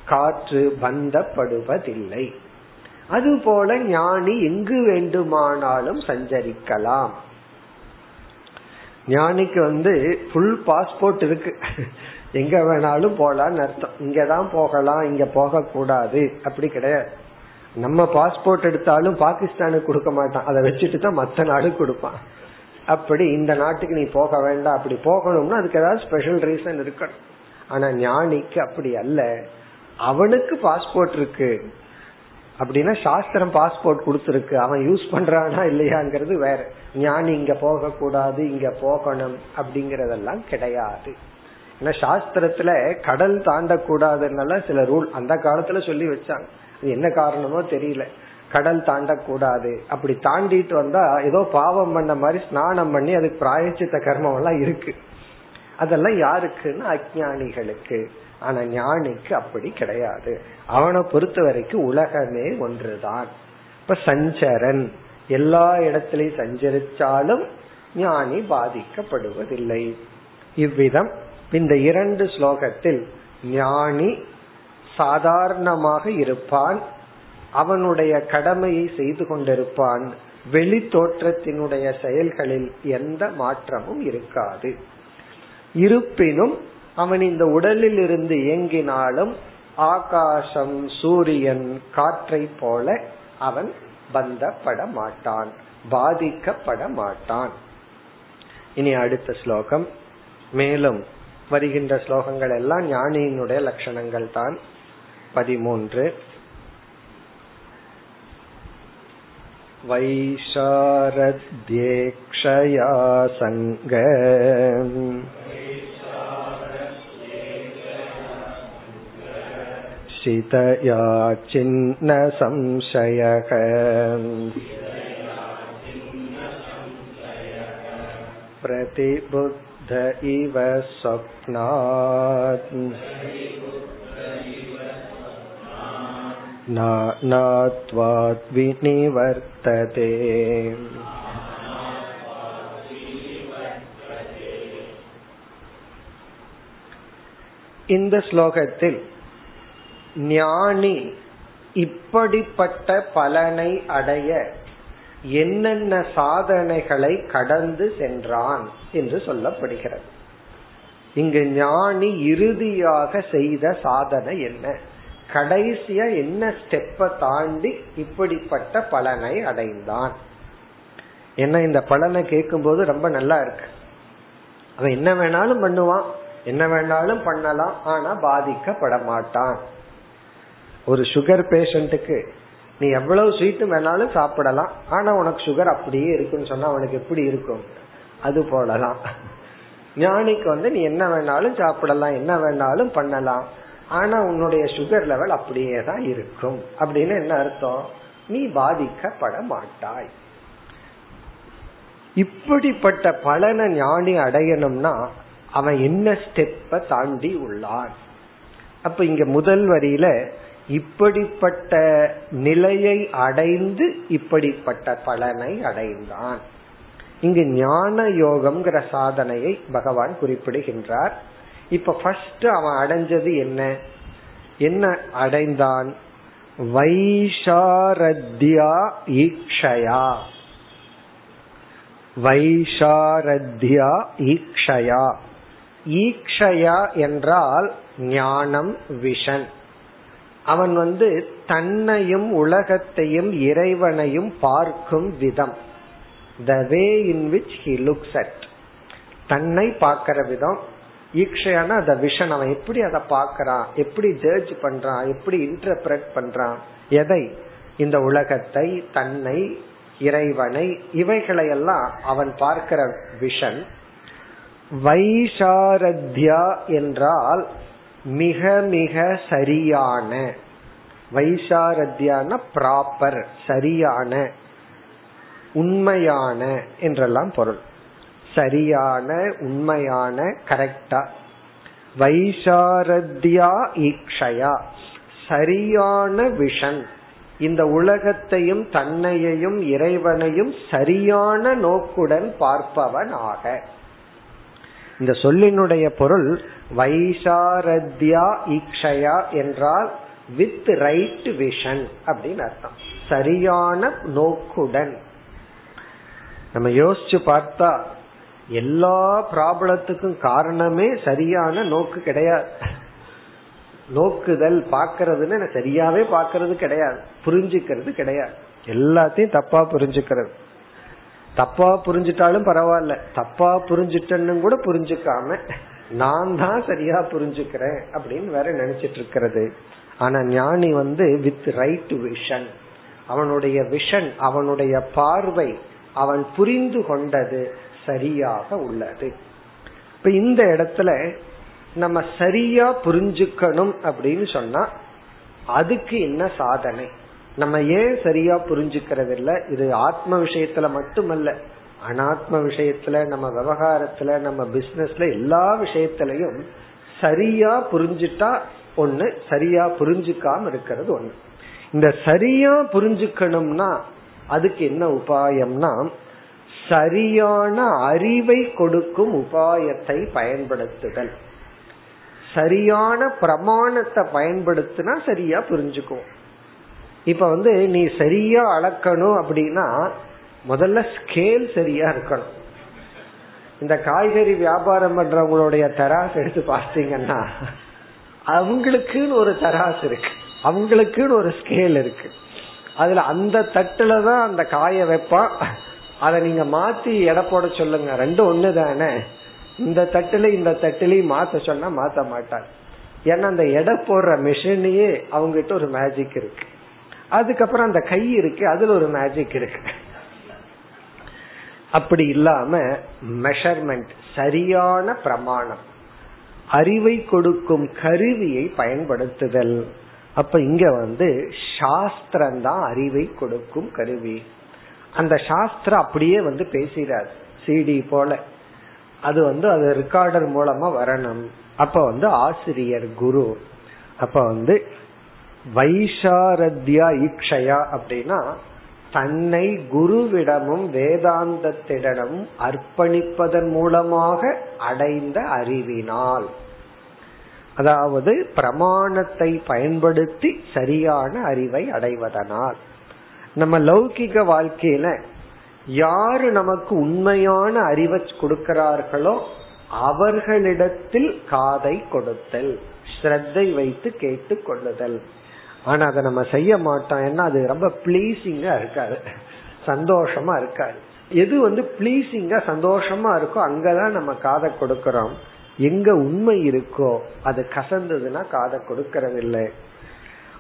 A: காற்று பந்தப்படுவதில்லை. அதுபோல ஞானி எங்கு வேண்டுமானாலும் சஞ்சரிக்கலாம். ஞானிக்கு வந்து ஃபுல் பாஸ்போர்ட் இருக்கு. எங்க வேணாலும் போலான்னு அர்த்தம். இங்கதான் போகலாம் இங்க போக கூடாது அப்படி கிடையாது. நம்ம பாஸ்போர்ட் எடுத்தாலும் பாகிஸ்தானுக்கு கொடுக்க மாட்டான். அதை வச்சுட்டு தான் மற்ற நாடு கொடுப்பான். அப்படி இந்த நாட்டுக்கு நீ போக வேண்டாம். அப்படி போகணும்னா அதுக்கு ஏதாவது ஸ்பெஷல் ரீசன் இருக்கணும். ஆனா ஞானிக்கு அப்படி அல்ல. அவனுக்கு பாஸ்போர்ட் இருக்கு. அப்படின்னா சாஸ்திரம் பாஸ்போர்ட் கொடுத்துருக்கு. அவன் யூஸ் பண்றானா இல்லையாங்கிறது வேற. ஞானி இங்க போக கூடாது இங்க போகணும் அப்படிங்கறதெல்லாம் கிடையாது. ஏன்னா சாஸ்திரத்துல கடல் தாண்டக்கூடாதுன்னால சில ரூல் அந்த காலத்துல சொல்லி வச்சாங்க. அது என்ன காரணமோ தெரியல. கடல் தாண்டக்கூடாது. அப்படி தாண்டிட்டு வந்தா ஏதோ பாவம் பண்ண மாதிரி ஸ்நானம் பண்ணி அதுக்கு பிராயச்சித்த கர்மம் எல்லாம் இருக்கு. அதெல்லாம் யாருக்குன்னா அஜானிகளுக்கு ஆனா ஞானிக்கு அப்படி கிடையாது. அவனை பொறுத்த வரைக்கும் உலகமே ஒன்றுதான். இப்ப சஞ்சரன். எல்லா இடத்திலையும் சஞ்சரிச்சாலும் ஞானி பாதிக்கப்படுவதில்லை. இவ்விதம் இந்த இரண்டு ஸ்லோகத்தில் ஞானி சாதாரணமாக இருப்பான் அவனுடைய கடமையை செய்து கொண்டிருப்பான் வெளி தோற்றத்தினுடைய செயல்களில் எந்த மாற்றமும் இருக்காது. இருப்பினும் அவன் இந்த உடலில் இருந்து இயங்கினாலும் ஆகாசம் சூரியன் காற்றை போல அவன் பந்தப்பட மாட்டான் பாதிக்கப்பட மாட்டான். இனி அடுத்த ஸ்லோகம். மேலும் வருகின்ற ஸ்லோகங்கள் எல்லாம் ஞானியினுடைய லட்சணங்கள் தான் பதிமூன்று वैशारद्येक्षया सङ्ग शितया चिन्न संशयः प्रतिबुद्ध इव स्वप्नात् नात्वात् विनिवर्तते இந்த ஸ்லோகத்தில் ஞானி இப்படிப்பட்ட பலனை அடைய என்னென்ன சாதனைகளை கடந்து சென்றான் என்று சொல்லப்படுகிறது. இங்கு ஞானி இறுதியாக செய்த சாதனை என்ன? கடைசியா என்ன ஸ்டெப்ப தாண்டி இப்படிப்பட்ட பலனை அடைந்தான். என்ன இந்த பலனை கேட்கும் போது ரொம்ப நல்லா இருக்கு. அவன் என்ன வேணாலும் பண்ணுவான் என்ன வேணாலும் பண்ணலாம் ஆனா பாதிக்கப்பட மாட்டான். ஒரு சுகர் பேஷண்ட்டுக்கு நீ எவ்வளவு ஸ்வீட் வேணாலும் சாப்பிடலாம். ஆனா உனக்கு சுகர் அப்படியே இருக்குன்னு சொன்னா அவனுக்கு எப்படி இருக்கும்? அது போலலாம் ஞானிக்கு வந்து நீ என்ன வேணாலும் சாப்பிடலாம் என்ன வேணாலும் பண்ணலாம். ஆனா உன்னுடைய சுகர் லெவல் அப்படியே தான் இருக்கும். அப்படின்னு என்ன அர்த்தம்? நீ பாதிக்கப்பட மாட்டாய். இப்படிப்பட்ட பலனை ஞானி அடையணும்னா அவன் என்ன ஸ்டெப்ப தாண்டி உள்ளான்? அப்ப இங்க முதல் வரியில இப்படிப்பட்ட நிலையை அடைந்து இப்படிப்பட்ட பலனை அடைந்தான். இங்கு ஞான யோகம்ங்கிற சாதனையை பகவான் குறிப்பிடுகின்றார். இப்ப ஃபர்ஸ்ட் அவன் அடைஞ்சது என்ன? என்ன அடைந்தான்? வைஷாரத்யா ஈக்ஷயா. வைஷாரத்யா ஈக்ஷயா. ஈக்ஷயா என்றால் ஞானம் விஷன். அவன் வந்து தன்னையும் உலகத்தையும் இறைவனையும் பார்க்கும் விதம். The way in which he looks at தன்னை பார்க்கிற விதம். ஈக்ஷையான அந்த விஷன் அவன் எப்படி அதை பார்க்கறான்? எப்படி ஜட்ஜ் பண்றான்? எப்படி இன்டர்பிரட் பண்றான்? எதை? இந்த உலகத்தை தன்னை இறைவனை இவைகளையெல்லாம் அவன் பார்க்கிற விஷன் வைஷாரத்யா என்றால் மிக மிக சரியான வைசாரத்தியான ப்ராப்பர் சரியான உண்மையான என்றெல்லாம் பொருள். சரியான உண்மையான கரெக்டா வைசாரத்யா ஈக்ஷயா. சரியான விஷன். இந்த உலகத்தையும் தன்னையையும் இறைவனையும் சரியான நோக்குடன் பார்ப்பவன் ஆக இந்த சொல்லினுடைய பொருள் வைசாரத்யா ஈக்ஷயா என்றால் வித் ரைட் விஷன் அப்படின்னு அர்த்தம். சரியான நோக்குடன். நம்ம யோசிச்சு பார்த்தா எல்லா ப்ராப்ளத்துக்கும் காரணமே சரியான நோக்கு கிடையாது. நோக்குதல் பாக்கிறதுன்னு சரியாவே பாக்கிறது கிடையாது. புரிஞ்சுக்கிறது கிடையாது. எல்லாத்தையும் தப்பா புரிஞ்சுக்கிறது. தப்பா புரிஞ்சிட்டாலும் பரவாயில்ல. தப்பா புரிஞ்சிட்டன்னு கூட புரிஞ்சுக்காம நான் தான் சரியா புரிஞ்சுக்கிறேன் அப்படின்னு வேற நினைச்சிட்டு இருக்கிறது. ஆனா ஞானி வந்து வித் ரைட் விஷன் அவனுடைய விஷன் அவனுடைய பார்வை அவன் புரிந்து கொண்டது சரியாக உள்ளது. இப்ப இந்த இடத்துல நம்ம சரியா புரிஞ்சுக்கணும் அப்படின்னு சொன்னா அதுக்கு என்ன சாதனை? நம்ம ஏன் சரியா புரிஞ்சுக்கிறது இல்ல இது ஆத்ம விஷயத்துல மட்டுமல்ல. அனாத்ம விஷயத்துல நம்ம விவகாரத்துல நம்ம பிசினஸ்ல எல்லா விஷயத்திலையும் சரியா புரிஞ்சுட்டா ஒண்ணு சரியா புரிஞ்சுக்காம இருக்கிறது ஒண்ணு. இந்த சரியா புரிஞ்சுக்கணும்னா அதுக்கு என்ன உபாயம்னா சரியான அறிவை கொடுக்கும் உபாயத்தை பயன்படுத்துதல். சரியான பிரமாணத்தை பயன்படுத்தினா சரியா புரிஞ்சுக்குவோம். இப்ப வந்து நீ சரியா அளக்கணும் அப்படின்னா முதல்ல ஸ்கேல் சரியா இருக்கணும். இந்த காய்கறி வியாபாரம் பண்றவங்களுடைய தராசு எடுத்து பார்த்தீங்கன்னா அவங்களுக்குன்னு ஒரு தராசு இருக்கு. அவங்களுக்குன்னு ஒரு ஸ்கேல் இருக்கு. அதுல அந்த தட்டுல தான் அந்த காய வைப்பான். அதை நீங்க மாத்தி எடை போட சொல்லுங்க. ரெண்டும் ஒண்ணு தானே. இந்த தட்டுல இந்த தட்டுலயும் மாத்த சொன்னா மாத்த மாட்டாங்க ஏன்னா அந்த எடை போடுற மிஷினையே அவங்ககிட்ட ஒரு மேஜிக் இருக்கு. அதுக்கப்புறம் அந்த கை இருக்கு அதுல ஒரு மேஜிக் இருக்கு. அப்படி இல்லாம மெஷர்மெண்ட் சரியான பிரமாணம். அறிவை கொடுக்கும் கருவியை பயன்படுத்துதல். அப்ப இங்க வந்து சாஸ்திரம் தான் அறிவை கொடுக்கும் கருவி. அந்த சாஸ்திரம் அப்படியே வந்து பேசுறாரு சிடி போல. அது வந்து அது ரெக்கார்டர் மூலமா வரணும். அப்ப வந்து ஆசிரியர் குரு. அப்ப வந்து வைஷாரத்யா ஈக்ஷயா அப்படின்னா தன்னை குருவிடமும் வேதாந்தத்திடமும் அர்ப்பணிப்பதன் மூலமாக அடைந்த அறிவினால். அதாவது பிரமாணத்தை பயன்படுத்தி சரியான அறிவை அடைவதனால். நம்ம லௌகிக வாழ்க்கையில யாரு நமக்கு உண்மையான அறிவை கொடுக்கிறார்களோ அவர்களிடத்தில் காதை கொடுத்தல் ஸ்ரத்தை வைத்து கேட்டு கொள்ளுதல். ஆனா அதை நம்ம செய்ய மாட்டோம். ஏன்னா அது ரொம்ப பிளீசிங்கா இருக்காது. சந்தோஷமா இருக்காது. எது வந்து பிளீசிங்கா சந்தோஷமா இருக்கோ அங்கதான் நம்ம காதை கொடுக்கறோம். எங்க உண்மை இருக்கோ அது கசந்ததுன்னா காதை கொடுக்கறதில்லை.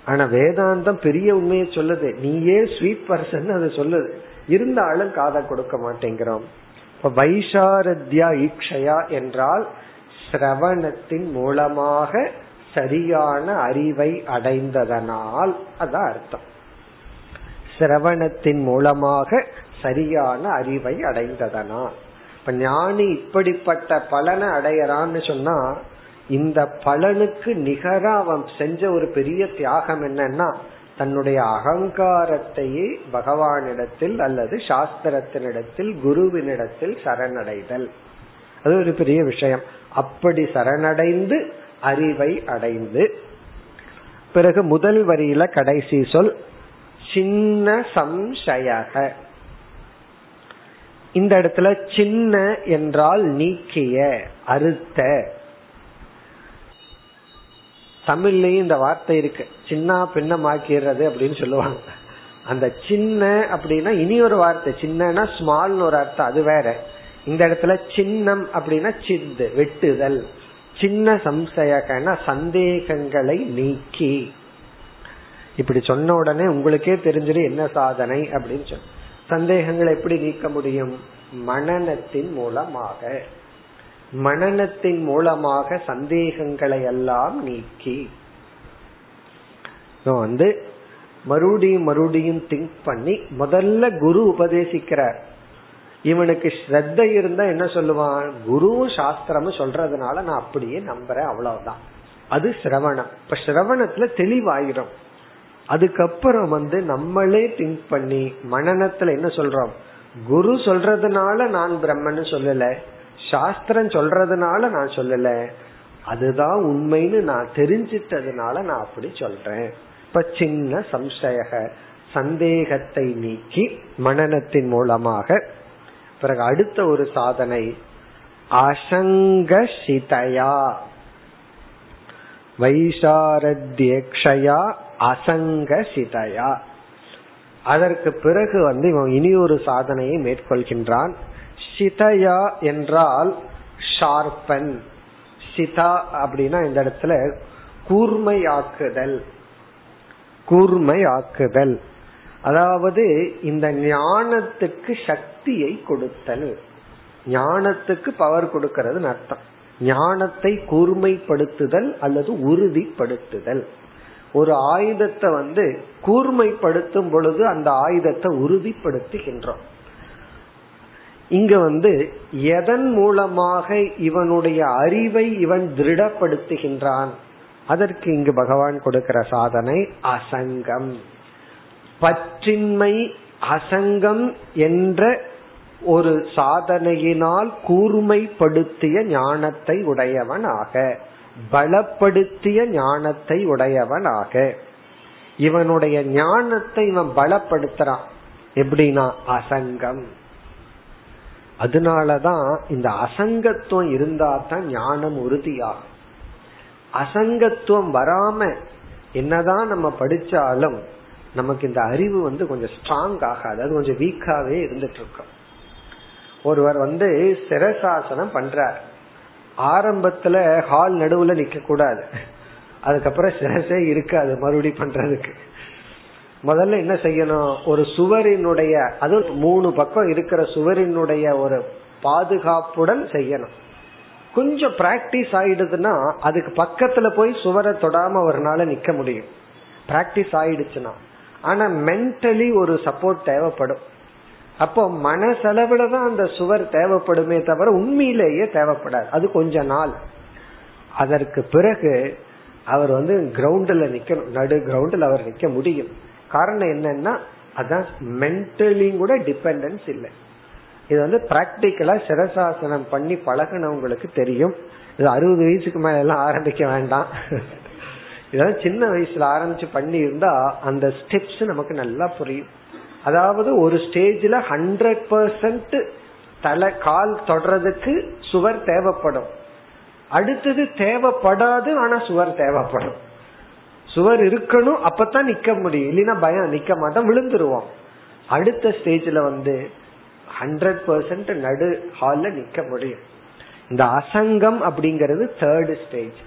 A: ஆனா வேதாந்தம் பெரிய உண்மையை சொல்லுது. நீயே ஸ்வீட் பர்சன் அது சொல்லுது. இருந்தாலும் காதை கொடுக்க மாட்டேங்கிறோம். இப்ப வைஷாரத்யா ஈக்ஷயா என்றால் சிரவணத்தின் மூலமாக சரியான அறிவை அடைந்ததனால் அதான் அர்த்தம். சிரவணத்தின் மூலமாக சரியான அறிவை அடைந்ததனால். இப்ப ஞானி இப்படிப்பட்ட பலனை அடையறான்னு சொன்னா இந்த பலனுக்கு நிகரா அவன் செஞ்ச ஒரு பெரிய தியாகம் என்னன்னா தன்னுடைய அகங்காரத்தையே பகவானிடத்தில் அல்லது சாஸ்திரத்தினிடத்தில் குருவினிடத்தில் சரணடைதல். அது ஒரு பெரிய விஷயம். அப்படி சரணடைந்து அறிவை அடைந்து பிறகு முதல் வரியில கடைசி சொல் சின்ன சம்சயக. இந்த இடத்துல சின்ன என்றால் நீக்கிய அறுத்த. தமிழ்லயும் இந்த வார்த்தை இருக்கு. சின்ன பின்னமாக்கிறது அப்படின்னு சொல்லுவாங்க. அந்த சின்ன அப்படின்னா இனி ஒரு வார்த்தை. சின்னன்னா ஸ்மால்னு ஒரு அர்த்தம். அது வேற. இந்த இடத்துல சின்னம் அப்படின்னா சிந்து வெட்டுதல். சின்ன சம்சயகன சந்தேகங்களை நீக்கி. இப்படி சொன்ன உடனே உங்களுக்கே தெரிஞ்சிடும் என்ன சாதனை அப்படின்னு சொன்ன சந்தேகங்களை எப்படி நீக்க முடியும்? மனநத்தின் மூலமாக. மனநத்தின் மூலமாக சந்தேகங்களை எல்லாம் நீக்கி. வந்து மறுபடியும் மறுபடியும் திங்க் பண்ணி முதல்ல குரு உபதேசிக்கிறார். இவனுக்கு ஸ்ரத்த இருந்தா என்ன சொல்லுவான்? குருவும் சாஸ்திரமும் சொல்றதுனால நான் அப்படியே நம்புறேன் அவ்வளவுதான். அது சிரவணம். இப்ப சிரவணத்துல தெளிவாயிரும். அதுக்கப்புறம் வந்து நம்மளே திங்க் பண்ணி மனநத்துல என்ன சொல்றோம்? குரு சொல்றதுனால நான் பிரம்மன்னு சொல்லல. சாஸ்திரம் சொல்றதுனால நான் சொல்லல. அதுதான் உண்மைன்னு நான் தெரிஞ்சிட்டதுனால நான் அப்படி சொல்றேன். இப்ப சின்ன சம்சய சந்தேகத்தை நீக்கி மனநத்தின் மூலமாக பிறகு அடுத்த ஒரு சாதனை அசங்கசிதயா வைசாரத்யக்ஷயா அசங்கசிதயா அதற்கு பிறகு வந்து இவன் இனி ஒரு சாதனையை மேற்கொள்கின்றான். சிதயா என்றால் ஷார்பன் சிதா அப்படின்னா இந்த இடத்துல கூர்மையாக்குதல். கூர்மையாக்குதல். அதாவது இந்த ஞானத்துக்கு சக்தியை கொடுத்தல். ஞானத்துக்கு பவர் கொடுக்கிறது அர்த்தம். ஞானத்தை கூர்மைப்படுத்துதல் அல்லது உறுதிப்படுத்துதல். ஒரு ஆயுதத்தை வந்து கூர்மைப்படுத்தும் பொழுது அந்த ஆயுதத்தை உறுதிப்படுத்துகின்றோம். இங்க வந்து எதன் மூலமாக இவனுடைய அறிவை இவன் திருடப்படுத்துகின்றான்? அதற்கு இங்கு பகவான் கொடுக்கிற சாதனை அசங்கம். பற்றின்மை அசங்கம் என்ற ஒரு சாதனையினால் கூர்மைப்படுத்திய ஞானத்தை உடையவனாக பலப்படுத்திய ஞானத்தை உடையவனாக. இவனுடைய ஞானத்தை இவன் பலப்படுத்துறான். எப்படின்னா அசங்கம். அதனாலதான் இந்த அசங்கத்துவம் இருந்தா தான் ஞானம் உறுதியாகும். அசங்கத்துவம் வராம என்னதான் நம்ம படிச்சாலும் நமக்கு இந்த அறிவு வந்து கொஞ்சம் ஸ்ட்ராங் ஆகாது. அது கொஞ்சம் வீக்காவே இருந்துட்டு இருக்கும் ஒருவர் வந்து சிரசாசனம் பண்றார். ஆரம்பத்துல ஹால் நடுவுல நிக்க கூடாது அதுக்கப்புறம் சிரசே இருக்காது மறுபடி பண்றதுக்கு. முதல்ல என்ன செய்யணும்? ஒரு சுவரினுடைய அது மூணு பக்கம் இருக்கிற சுவரினுடைய ஒரு பாதுகாப்புடன் செய்யணும். கொஞ்சம் பிராக்டிஸ் ஆயிடுதுன்னா அதுக்கு பக்கத்துல போய் சுவரை தொடாம அவர்னால நிக்க முடியும். பிராக்டிஸ் ஆயிடுச்சுன்னா. ஆனா மென்டலி ஒரு சப்போர்ட் தேவைப்படும். அப்போ மனசளவுல தான் அந்த சுவர் தேவைப்படுமே தவிர உண்மையிலேயே தேவைப்படாது. அது கொஞ்ச நாள். அதற்கு பிறகு அவர் வந்து கிரவுண்டில் நிக்கணும். நடு கிரவுண்டில் அவர் நிக்க முடியும். காரணம் என்னன்னா அதான் மென்டலியும் கூட டிபெண்டன்ஸ் இல்லை. இது வந்து பிராக்டிக்கலா சிரசாசனம் பண்ணி பழகினவங்களுக்கு தெரியும். இது அறுபது வயசுக்கு மேல எல்லாம் ஆரம்பிக்க வேண்டாம். இதெல்லாம் சின்ன வயசுல ஆரம்பிச்சு பண்ணி இருந்தா அந்த ஸ்டெப்ஸ் நமக்கு நல்லா புரியும். அதாவது ஒரு ஸ்டேஜ்ல ஹண்ட்ரட் பர்சன்ட் தலை கால் தொடறதுக்கு சுவர் தேவைப்படும். அடுத்தது தேவைப்படாது ஆனா சுவர் தேவைப்படும். சுவர் இருக்கணும் அப்பதான் நிக்க முடியும். இல்லைன்னா பயம் நிக்க மாட்டோம் விழுந்துருவோம். அடுத்த ஸ்டேஜ்ல வந்து ஹண்ட்ரட் பர்சன்ட் நடு ஹால்ல நிக்க முடியும். இந்த அசங்கம் அப்படிங்கறது தேர்ட் ஸ்டேஜ்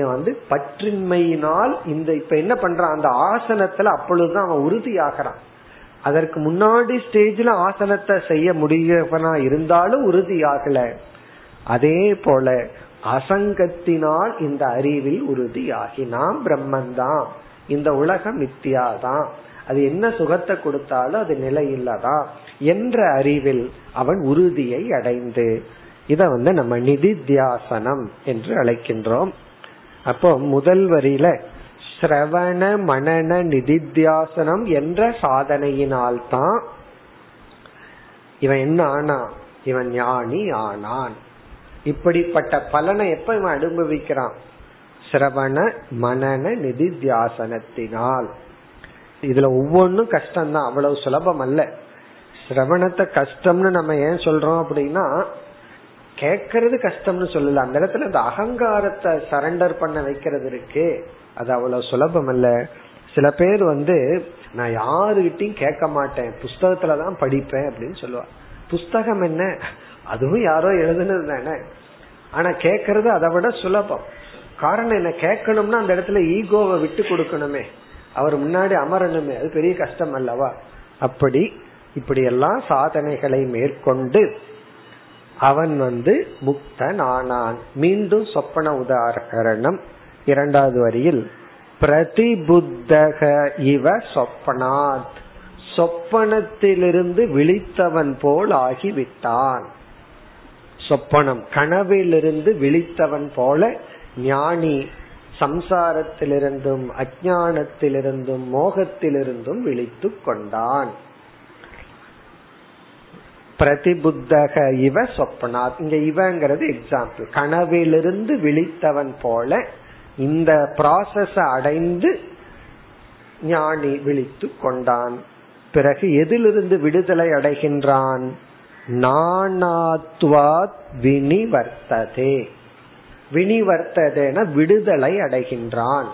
A: வாக்கியம் வந்து பற்றின்மையினால் இந்த இப்ப என்ன பண்றான்? அந்த ஆசனத்துல அப்பொழுதுதான் அவன் உறுதி ஆகிறான் அதற்கு முன்னாடி ஸ்டேஜ்ல ஆசனத்தை செய்ய முடியவனா இருந்தாலும் உறுதி ஆகல அதே போல அசங்கத்தினால் இந்த அறிவில் உறுதியாகி நாம் பிரம்மன் தான் இந்த உலகம் மித்தியாதான். அது என்ன சுகத்தை கொடுத்தாலும் அது நிலையில்லதான் என்ற அறிவில் அவன் உறுதியை அடைந்து இத வந்து நம்ம நிதித்தியாசனம் என்று அழைக்கின்றோம். அப்போ முதல் வரியில சிரவண மனன நிதித்தியாசனம் என்ற சாதனையினால்தான் இவன் என்ன ஆனா? இவன் ஞானி ஆனான். இப்படிப்பட்ட பலனை எப்ப இவன் அனுபவிக்கிறான்? சிரவண மனன நிதித்தியாசனத்தினால். இதுல ஒவ்வொன்றும் கஷ்டம்தான். அவ்வளவு சுலபம் அல்ல. சிரவணத்தை கஷ்டம்னு நம்ம ஏன் சொல்றோம் அப்படின்னா கேட்கறது கஷ்டம்னு சொல்லல. அந்த இடத்துல இந்த அகங்காரத்தை சரண்டர் பண்ண வைக்கிறது இருக்கு. அது அவ்வளவு சுலபம் அல்ல. சில பேர் வந்து நான் யாருகிட்டையும் கேட்க மாட்டேன். புஸ்தகத்துலதான் படிப்பேன் அப்படின்னு சொல்லுவார் புஸ்தகம் என்ன? அதுவும் யாரோ எழுதுனது தானே. ஆனா கேட்கறது அதை விட சுலபம். காரணம் என்ன? கேட்கணும்னா அந்த இடத்துல ஈகோவை விட்டு கொடுக்கணுமே. அவர் முன்னாடி அமரணுமே. அது பெரிய கஷ்டம் அல்லவா? அப்படி இப்படி எல்லாம் சாதனைகளை மேற்கொண்டு அவன் வந்து முக்தன் ஆனான் மீண்டும் சொப்பன உதாரணம் இரண்டாவது வரியில் பிரதிபுத்தக இவ சொப்பனாத். சொப்பனத்திலிருந்து விழித்தவன் போல் ஆகிவிட்டான். சொப்பனம் கனவிலிருந்து விழித்தவன் போல ஞானி சம்சாரத்திலிருந்தும் அஜானத்திலிருந்தும் மோகத்திலிருந்தும் விழித்து கொண்டான். பிரதிபுத்தக இவ சொப்பனாத் இங்க இவங்கிறது எக்ஸாம்பிள் கனவிலிருந்து விழித்தவன் போல இந்த ப்ராசஸ அடைந்து ஞானி விழித்து கொண்டான். பிறகு எதிலிருந்து விடுதலை அடைகின்றான்? நானாத்வாத் வினிவர்த்ததே. வினிவர்த்ததேன விடுதலை அடைகின்றான்.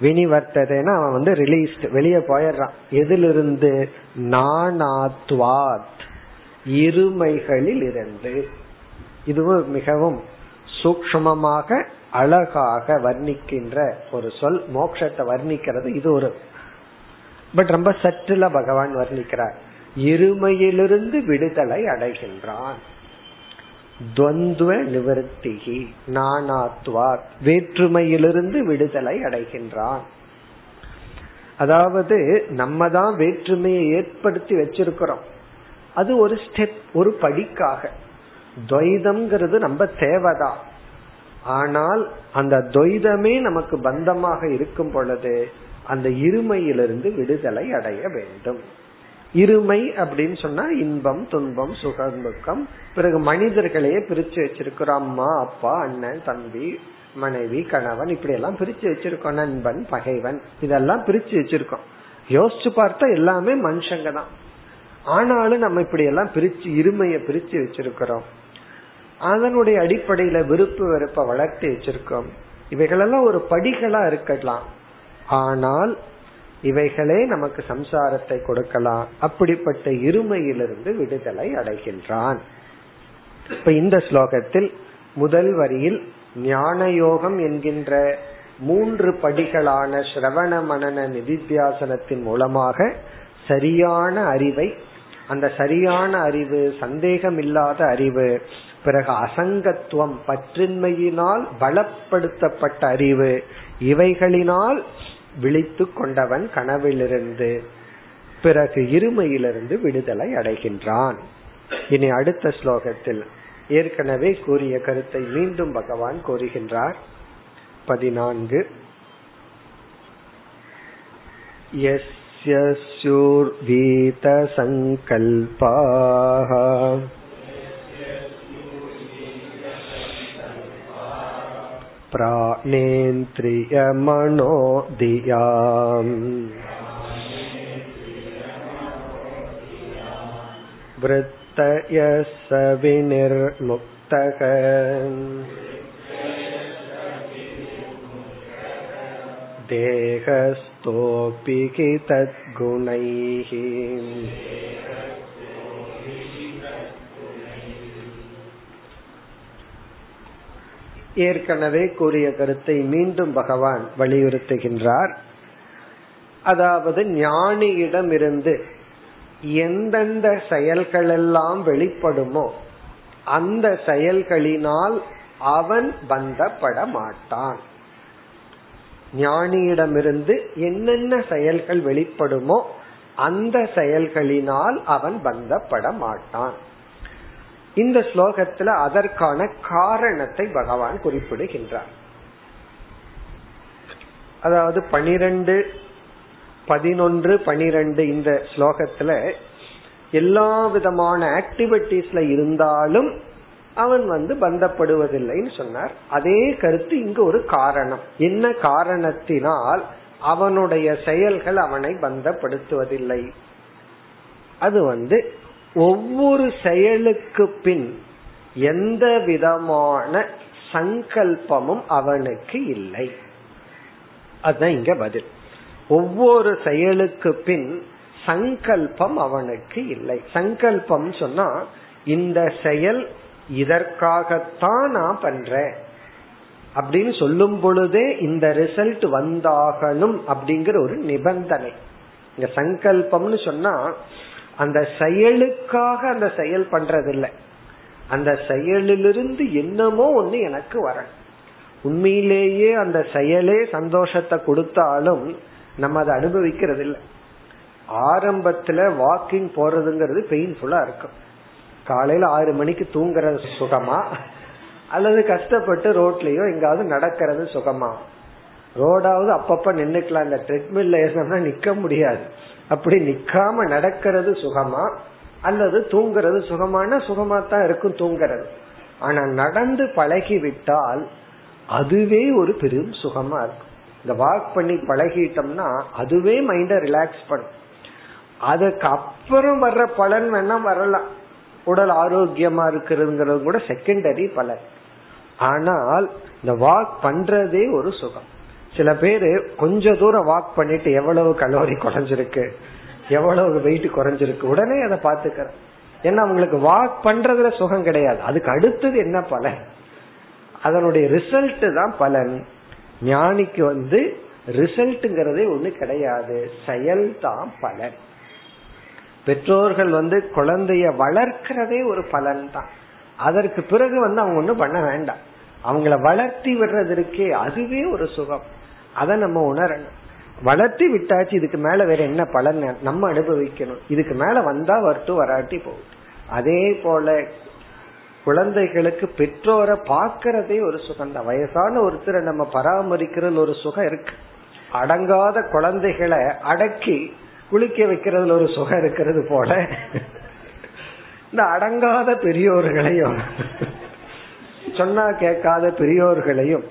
A: வினிவர்த்ததேன அவன் வந்து ரிலீஸ்ட் வெளியே போயிடுறான். எதிலிருந்து? நானாத்வாத் இருமைகளில் இருந்து. இதுவும் மிகவும் சூக்மமாக அழகாக வர்ணிக்கின்ற ஒரு சொல். மோட்சத்தை வர்ணிக்கிறது இது ஒரு. பட் ரொம்ப சற்றுல பகவான் வர்ணிக்கிறார். இருமையிலிருந்து விடுதலை அடைகின்றான். துவந்துவ நிவர்த்திகி நானாத்வா வேற்றுமையிலிருந்து விடுதலை அடைகின்றான். அதாவது நம்ம தான் வேற்றுமையை ஏற்படுத்தி வச்சிருக்கிறோம். அது ஒரு ஸ்டெப் ஒரு படிக்காக. துவைதம்ங்கிறது நம்ம தேவைதான். ஆனால் அந்த துவைதமே நமக்கு பந்தமாக இருக்கும் பொழுது அந்த இருமையிலிருந்து விடுதலை அடைய வேண்டும். இருமை அப்படின்னு சொன்னா இன்பம் துன்பம் சுகம் துக்கம் பிறகு மனிதர்களையே பிரிச்சு வச்சிருக்கிறோம். அம்மா அப்பா அண்ணன் தம்பி மனைவி கணவன் இப்படி எல்லாம் பிரிச்சு வச்சிருக்கோம். நண்பன் பகைவன். இதெல்லாம் பிரிச்சு வச்சிருக்கோம். யோசிச்சு பார்த்தா எல்லாமே மனுஷங்க தான். ஆனாலும் நம்ம இப்படி எல்லாம் பிரிச்சு இருமைய பிரிச்சு வச்சிருக்கிறோம். அதனுடைய அடிப்படையில விருப்பு வெறுப்ப வளர்த்து வச்சிருக்கோம். இவைகளெல்லாம் ஒரு படிகளா இருக்கலாம். ஆனால் இவைகளே நமக்கு சம்சாரத்தை கொடுக்கலாம். அப்படிப்பட்ட இருமையிலிருந்து விடுதலை அடைகின்றான். இப்ப இந்த ஸ்லோகத்தில் முதல் வரியில் ஞான யோகம் என்கின்ற மூன்று படிகளான சிரவண மனன நிதித்தியாசனத்தின் மூலமாக சரியான அறிவை அந்த சரியான அறிவு சந்தேகம் இல்லாத அறிவு பிறகு அசங்கத்துவம் பற்றின்மையினால் பலப்படுத்தப்பட்ட அறிவு இவைகளினால் விழித்து கொண்டவன் கனவிலிருந்து பிறகு இருமையிலிருந்து விடுதலை அடைகின்றான் இனி அடுத்த ஸ்லோகத்தில் ஏற்கனவே கூறிய கருத்தை மீண்டும் பகவான் கூறுகின்றார் பதினான்கு यस्य स्युर्वीतसङ्कल्पाः प्राणेन्द्रियमणो धियाम् वृत्तयः स विनिर्मुक्तः देहस्थोऽपि हि तद्गुणैः ஏற்கனவே கூறிய கருத்தை மீண்டும் பகவான் வலியுறுத்துகின்றார். அதாவது ஞானியிடம் இருந்து எந்தெந்த செயல்களெல்லாம் வெளிப்படுமோ அந்த செயல்களினால் அவன் பந்தப்பட மாட்டான் ஞானியிடமிருந்து என்னென்ன செயல்கள் வெளிப்படுமோ அந்த செயல்களினால் அவன் பந்தப்பட மாட்டான் இந்த ஸ்லோகத்துல அதற்கான காரணத்தை பகவான் குறிப்பிடுகின்றார். அதாவது பனிரெண்டு பதினொன்று பனிரெண்டு இந்த ஸ்லோகத்துல எல்லா விதமான ஆக்டிவிட்டிஸ்ல இருந்தாலும் அவன் வந்து பந்தப்படுவதில்லைன்னு சொன்னார். அதே கருத்து இங்கு ஒரு காரணம். என்ன காரணத்தினால் அவனுடைய செயல்கள் அவனை பந்தப்படுத்துவதில்லை. அது வந்து ஒவ்வொரு செயலுக்கு பின் எந்த விதமான சங்கல்பமும் அவனுக்கு இல்லை. அதுதான் இங்க பதில். ஒவ்வொரு செயலுக்கு பின் சங்கல்பம் அவனுக்கு இல்லை. சங்கல்பம் சொன்னா இந்த செயல் இதற்காகத்தான் நான் பண்றேன். அப்படின்னு சொல்லும் பொழுதே இந்த ரிசல்ட் வந்தாகணும் அப்படிங்கிற ஒரு நிபந்தனை. இங்க சங்கல்பம்னு சொன்னா அந்த செயலுக்காக அந்த செயல் பண்றதில்லை. அந்த செயலிலிருந்து என்னமோ ஒண்ணு எனக்கு வர உண்மையிலேயே அந்த செயலே சந்தோஷத்தை கொடுத்தாலும் நம்ம அதை அனுபவிக்கிறது இல்லை ஆரம்பத்துல வாக்கிங் போறதுங்கிறது பெயின்ஃபுல்லா இருக்கும். காலையில ஆறு மணிக்கு தூங்குறது சுகமா? அல்லது கஷ்டப்பட்டு ரோட்லயோ எங்காவது நடக்கிறது சுகமா? ரோடாவது அப்பப்ப நின்னுக்கலாம். இந்த ட்ரெட்மில்ல ஏறினோம்னா நிக்க முடியாது. அப்படி நிக்காம நடக்கிறது சுகமா? அல்லது தூங்குறது சுகமான சுகமா தான் இருக்கும் தூங்குறது. ஆனா நடந்து பழகி விட்டால் அதுவே ஒரு பெரும் சுகமா இருக்கும். இந்த வாக் பண்ணி பழகிட்டோம்னா அதுவே மைண்ட ரிலாக்ஸ் பண்ணும். அதுக்கு அப்புறம் வர்ற பலன் வேணா வரலாம். உடல் ஆரோக்கியமா இருக்கிறதுங்கிறது கூட செகண்டரி பலன். ஆனால் இந்த வாக் பண்றதே ஒரு சுகம். சில பேரு கொஞ்ச தூரம் வாக் பண்ணிட்டு எவ்வளவு கலோரி குறைஞ்சிருக்கு எவ்வளவு வெயிட் குறைஞ்சிருக்கு உடனே அதை பாத்துக்கிறேன் ஏன்னா அவங்களுக்கு வாக் பண்றதுல சுகம் கிடையாது. அதுக்கு அடுத்தது என்ன பலன்? அதனுடைய ரிசல்ட் தான் பலன். ஞானிக்கு வந்து ரிசல்ட்டுங்கிறதே ஒண்ணு கிடையாது. செயல் தான் பலன். பெற்றோர்கள் வந்து குழந்தைய வளர்க்கிறதே ஒரு பலன் தான். அதற்கு பிறகு வந்து அவங்க ஒண்ணும் பண்ண வேண்டாம். அவங்கள வளர்த்தி விடுறதற்கே அதுவே ஒரு சுகம். அதை நம்ம உணரணும். வளர்த்தி விட்டாச்சு இதுக்கு மேல வேற என்ன பலன் நம்ம அனுபவிக்கணும். இதுக்கு மேல வந்தா வரட்டும் வராட்டி போகும். அதே போல குழந்தைகளுக்கு பெற்றோரை பார்க்கறதே ஒரு சுகம் தான் வயசான ஒருத்தரை நம்ம பராமரிக்கிறது ஒரு சுகம் இருக்கு. அடங்காத குழந்தைகளை அடக்கி குளிக்க வைக்கிறதுல ஒரு சுகம் இருக்கிறது போல. இந்த அடங்காத பெரியோர்களையும் சொன்னா கேட்காத பெரியோர்களையும்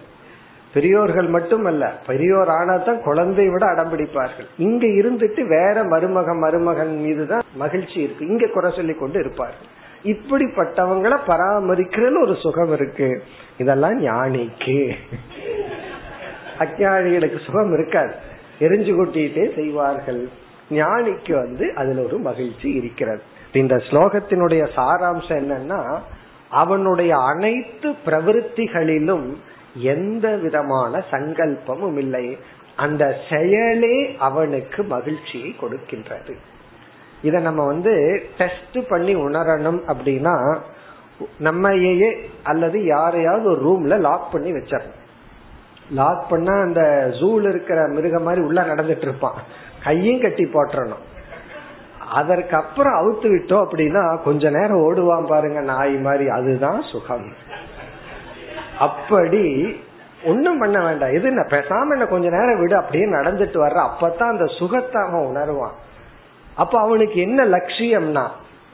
A: பெரியோர்கள் மட்டுமல்ல பெரியோர் ஆனாதான் குழந்தை விட அடம்பிடிப்பார்கள் இங்க இருந்துட்டு வேற மருமகன் மருமகன் மீதுதான் மகிழ்ச்சி இருக்கு. இங்க குறை சொல்லி கொண்டு இருப்பார்கள். இப்படிப்பட்டவங்களை பராமரிக்கிறன்னு ஒரு சுகம் இருக்கு. இதெல்லாம் ஞானிக்கு. அஜானிகளுக்கு சுகம் இருக்காது. எரிஞ்சு கொட்டிட்டே செய்வார்கள். ஞானிக்கு வந்து அதுல ஒரு மகிழ்ச்சி இருக்கிறது. இந்த ஸ்லோகத்தினுடைய சாராம்சம் என்னன்னா அவனுடைய அனைத்து பிரவருத்திகளிலும் எந்த விதமான சங்கல்பமும் இல்லை. அந்த செயலே அவனுக்கு மகிழ்ச்சியை கொடுக்கின்றது. இத நம்ம வந்து டெஸ்ட் பண்ணி உணரணும் அப்படின்னா நம்மையே அல்லது யாரையாவது ஒரு ரூம்ல லாக் பண்ணி வச்சிடணும். லாக் பண்ணா அந்த ஜூல இருக்கிற மிருகம் மாதிரி உள்ள நடந்துட்டு இருப்பான். கையும் கட்டி போட்டுறணும். அதற்கு அப்புறம் அவுத்து விட்டோம் அப்படின்னா கொஞ்ச நேரம் ஓடுவான் பாருங்க நாய் மாதிரி. அதுதான் சுகம். அப்படி ஒன்னும் பண்ண வேண்டாம். எது என்ன பேசாம என்ன கொஞ்ச நேரம் விடு அப்படியே நடந்துட்டு வர்ற அப்பதான் அந்த சுகத்தை அவன் உணர்வான். அப்ப அவனுக்கு என்ன லட்சியம்னா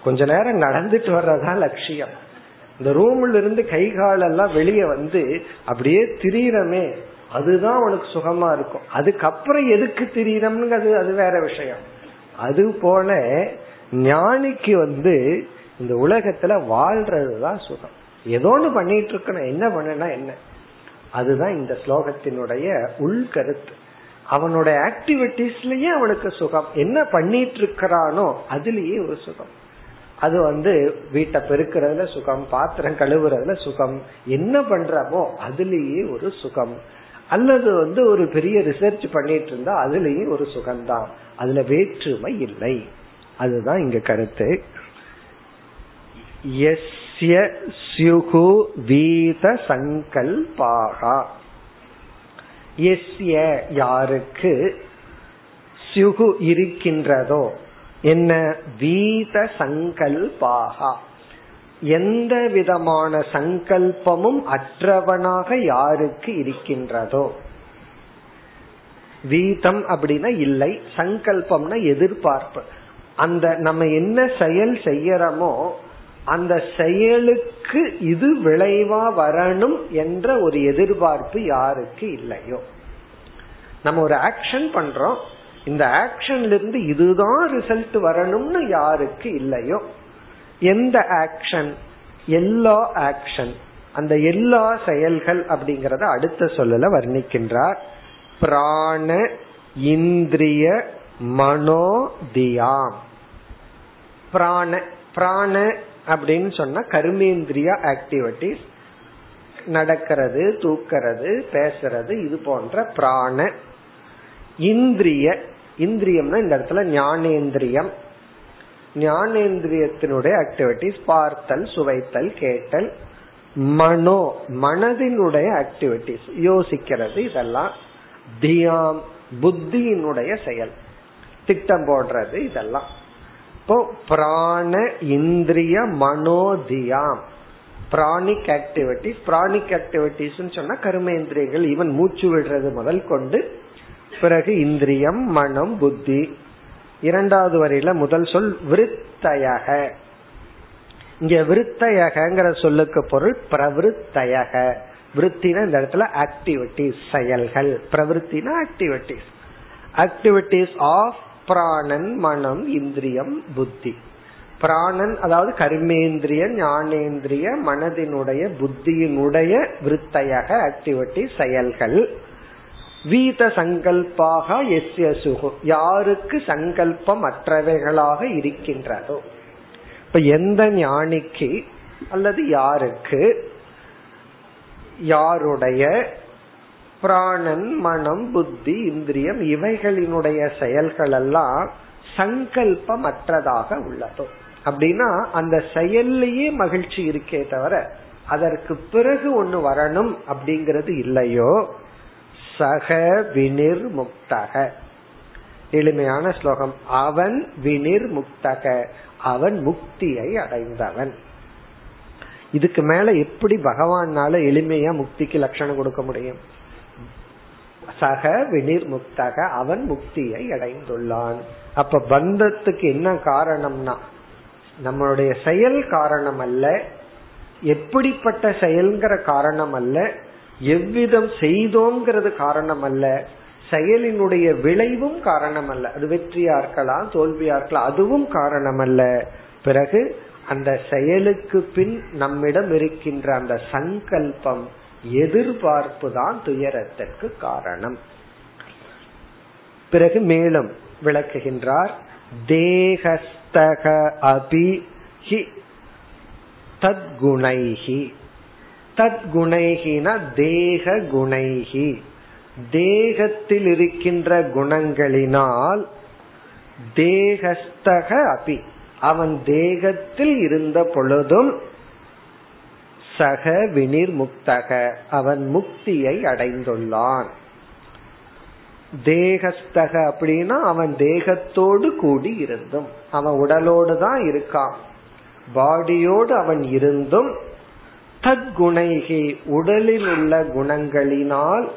A: கொஞ்ச நேரம் நடந்துட்டு வர்றதான் லட்சியம். இந்த ரூம்ல இருந்து கை காலெல்லாம் வெளியே வந்து அப்படியே திரியறமே அதுதான் அவனுக்கு சுகமா இருக்கும். அதுக்கப்புறம் எதுக்கு திரியறம்ங்கிறது அது வேற விஷயம். அது போல ஞானிக்கு வந்து இந்த உலகத்துல வாழ்றதுதான் சுகம். ஏதோ ஒன்று பண்ணிட்டு இருக்கணும். என்ன பண்ணனா என்ன? அதுதான் இந்த ஸ்லோகத்தினுடைய உள்கருத்து அவனுடைய ஆக்டிவிட்டிஸ்லயே அவனுக்கு சுகம். என்ன பண்ணிட்டு இருக்கிறானோ அதுலயே ஒரு சுகம். அது வந்து வீட்டை பெருக்கிறதுல சுகம் பாத்திரம் கழுவுறதுல சுகம். என்ன பண்றமோ அதுலயே ஒரு சுகம். அல்லது வந்து ஒரு பெரிய ரிசர்ச் பண்ணிட்டு இருந்தா அதுலேயும் ஒரு சுகம்தான். அதுல வேற்றுமை இல்லை. அதுதான் இங்க கருத்து. எஸ் தஸ்ய ஸ்யுகு வீத சங்கல்பாகா. எஸ்ய யாருக்கு சியுகு இருக்கின்றதோ என்ன வீத சங்கல்பாகா. எந்த விதமான சங்கல்பமும் அற்றவனாக யாருக்கு இருக்கின்றதோ. வீதம் அப்படின்னா இல்லை சங்கல்பம்னா எதிர்பார்ப்பு. அந்த நம்ம என்ன செயல் செய்யறோமோ அந்த செயலுக்கு இது விளைவா வரணும் என்ற ஒரு எதிர்பார்ப்பு யாருக்கு இல்லையோ. நம்ம ஒரு ஆக்ஷன் பண்றோம். இந்த ஆக்ஷன்ல இருந்து இதுதான் ரிசல்ட் வரணும்னு யாருக்கு இல்லையோ. எந்த ஆக்ஷன் எல்லா ஆக்ஷன் அந்த எல்லா செயல்கள் அப்படிங்கறத அடுத்த சொல்லல வர்ணிக்கின்றார். பிராண இந்திரிய மனோதியாம் பிராண பிராண அப்படின்னு சொன்னா கர்மேந்திரிய ஆக்டிவிட்டிஸ் நடக்கிறது தூக்கிறது பேசுறது இது போன்ற பிராண இந்திரிய இந்திரியம்னா இந்த இடத்துல ஞானேந்திரியம். ஞானேந்திரியத்தினுடைய ஆக்டிவிட்டிஸ் பார்த்தல் சுவைத்தல் கேட்டல் மனோ மனதினுடைய ஆக்டிவிட்டிஸ் யோசிக்கிறது இதெல்லாம் தியாம் புத்தியினுடைய செயல் திட்டம் போடுறது இதெல்லாம். இப்போ பிராண இந்திரிய மனோதியாம். பிராணிக் ஆக்டிவிட்டிஸ் பிராணிக் ஆக்டிவிட்டிஸ் சொன்னா கருமேந்திரியங்கள் ஈவன் மூச்சு விடுறது முதல் கொண்டு பிறகு இந்திரியம் மனம் புத்தி. இரண்டாவது வரையில முதல் சொல் விருத்தயக. இங்க விருத்தயகங்கிற சொல்லுக்கு பொருள் பிரவிருத்தயக. விருத்தினா இந்த இடத்துல ஆக்டிவிட்டிஸ் செயல்கள். பிரவிருத்தினா ஆக்டிவிட்டிஸ் ஆக்டிவிட்டிஸ் ஆஃப் பிராணன் மனம் இந்திரியம் புத்தி. பிராணன் அதாவது கர்மேந்திரிய ஞானேந்திரிய மனதினுடைய புத்தியினுடைய விருத்தையக ஆக்டிவிட்டி செயல்கள். வீத சங்கல்பாக எஸ்ய சுகு யாருக்கு சங்கல்பம் அற்றவைகளாக இருக்கின்றதோ. இப்ப எந்த ஞானிக்கு அல்லது யாருக்கு யாருடைய பிராணன் மனம் புத்தி இந்திரியம் இவைகளினுடைய செயல்கள் எல்லாம் சங்கல்பமற்றதாக உள்ளதோ. அப்படின்னா அந்த செயல்லையே மகிழ்ச்சி இருக்கே தவிர அதற்கு பிறகு ஒண்ணு வரணும் அப்படிங்கிறது இல்லையோ? சக வினிர் முக்தக எளிமையான ஸ்லோகம். அவன் வினிர் முக்தக அவன் முக்தியை அடைந்தவன். இதுக்கு மேல எப்படி பகவானால எளிமையா முக்திக்கு லட்சணம் கொடுக்க முடியும்? சக வினிர் முக்தக அவன் முக்தியை அடைந்துள்ளான். அப்ப பந்தத்துக்கு என்ன காரணம்னா நம்மளுடைய செயல் காரணம் அல்ல எப்படிப்பட்ட செயல்கிற காரணம் அல்ல எவ்விதம் செய்தோங்கிறது காரணம் அல்ல செயலினுடைய விளைவும் காரணம் அல்ல அது வெற்றியா இருக்கலாம் தோல்வியா இருக்கலாம் அதுவும் காரணம் அல்ல பிறகு அந்த செயலுக்கு பின் நம்மிடம் இருக்கின்ற அந்த சங்கல்பம் எதிர்பார்ப்பு தான் துயரத்திற்கு காரணம். பிறகு மேலும் விளக்குகின்றார் தேகஸ்தக அபி ஹி தத்குணைஹி. தத்குணைகின தேக குணைஹி தேகத்தில் இருக்கின்ற குணங்களினால் தேகஸ்தக அபி. அவன் தேகத்தில் இருந்த பொழுதும் சக வினிர் முக்தக. அவன் முக்தியை அடைந்துள்ளான். தேகஸ்தக அப்படின்னா அவன் தேகத்தோடு கூடி இருந்தும் அவன் உடலோடு தான் இருக்கான். பாடியோடு அவன் இருந்தும் தத்குணைகி உடலில் உள்ள குணங்களினால்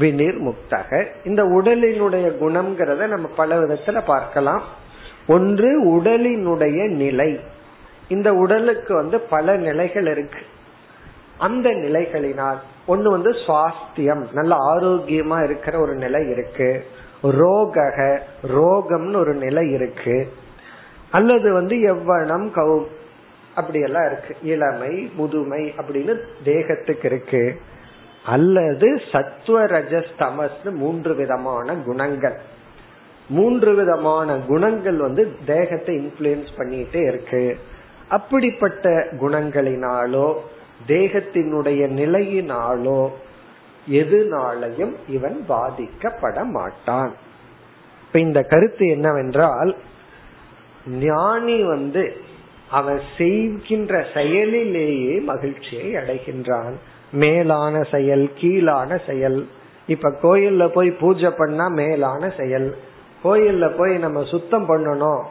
A: வினிர் முக்தக. இந்த உடலினுடைய குணம்ங்கிறத நம்ம பல விதத்துல பார்க்கலாம். ஒன்று உடலினுடைய நிலை. இந்த உடலுக்கு வந்து பல நிலைகள் இருக்கு. அந்த நிலைகளினால் ஒண்ணு வந்து சுவாஸ்தியம் நல்ல ஆரோக்கியமா இருக்கிற ஒரு நிலை இருக்கு. ரோகக ரோகம்னு ஒரு நிலை இருக்கு. அல்லது வந்து எவ்வளம் கவு அப்படியெல்லாம் இருக்கு. இளமை முதுமை அப்படின்னு தேகத்துக்கு இருக்கு. அல்லது சத்துவ ரஜஸ் மூன்று விதமான குணங்கள். மூன்று விதமான குணங்கள் வந்து தேகத்தை இன்ஃபுளுயன்ஸ் பண்ணிட்டே இருக்கு. அப்படிப்பட்ட குணங்களினாலோ தேகத்தினுடைய நிலையினாலோ எதுனாலையும் இவன் பாதிக்கப்பட மாட்டான். இப்ப இந்த கருத்து என்னவென்றால் ஞானி வந்து அவன் செய்கின்ற செயலிலேயே மகிழ்ச்சியை அடைகின்றான். மேலான செயல் கீழான செயல். இப்ப கோயில்ல போய் பூஜை பண்ணா மேலான செயல். கோயில்ல போய் நம்ம சுத்தம் பண்ணணும்.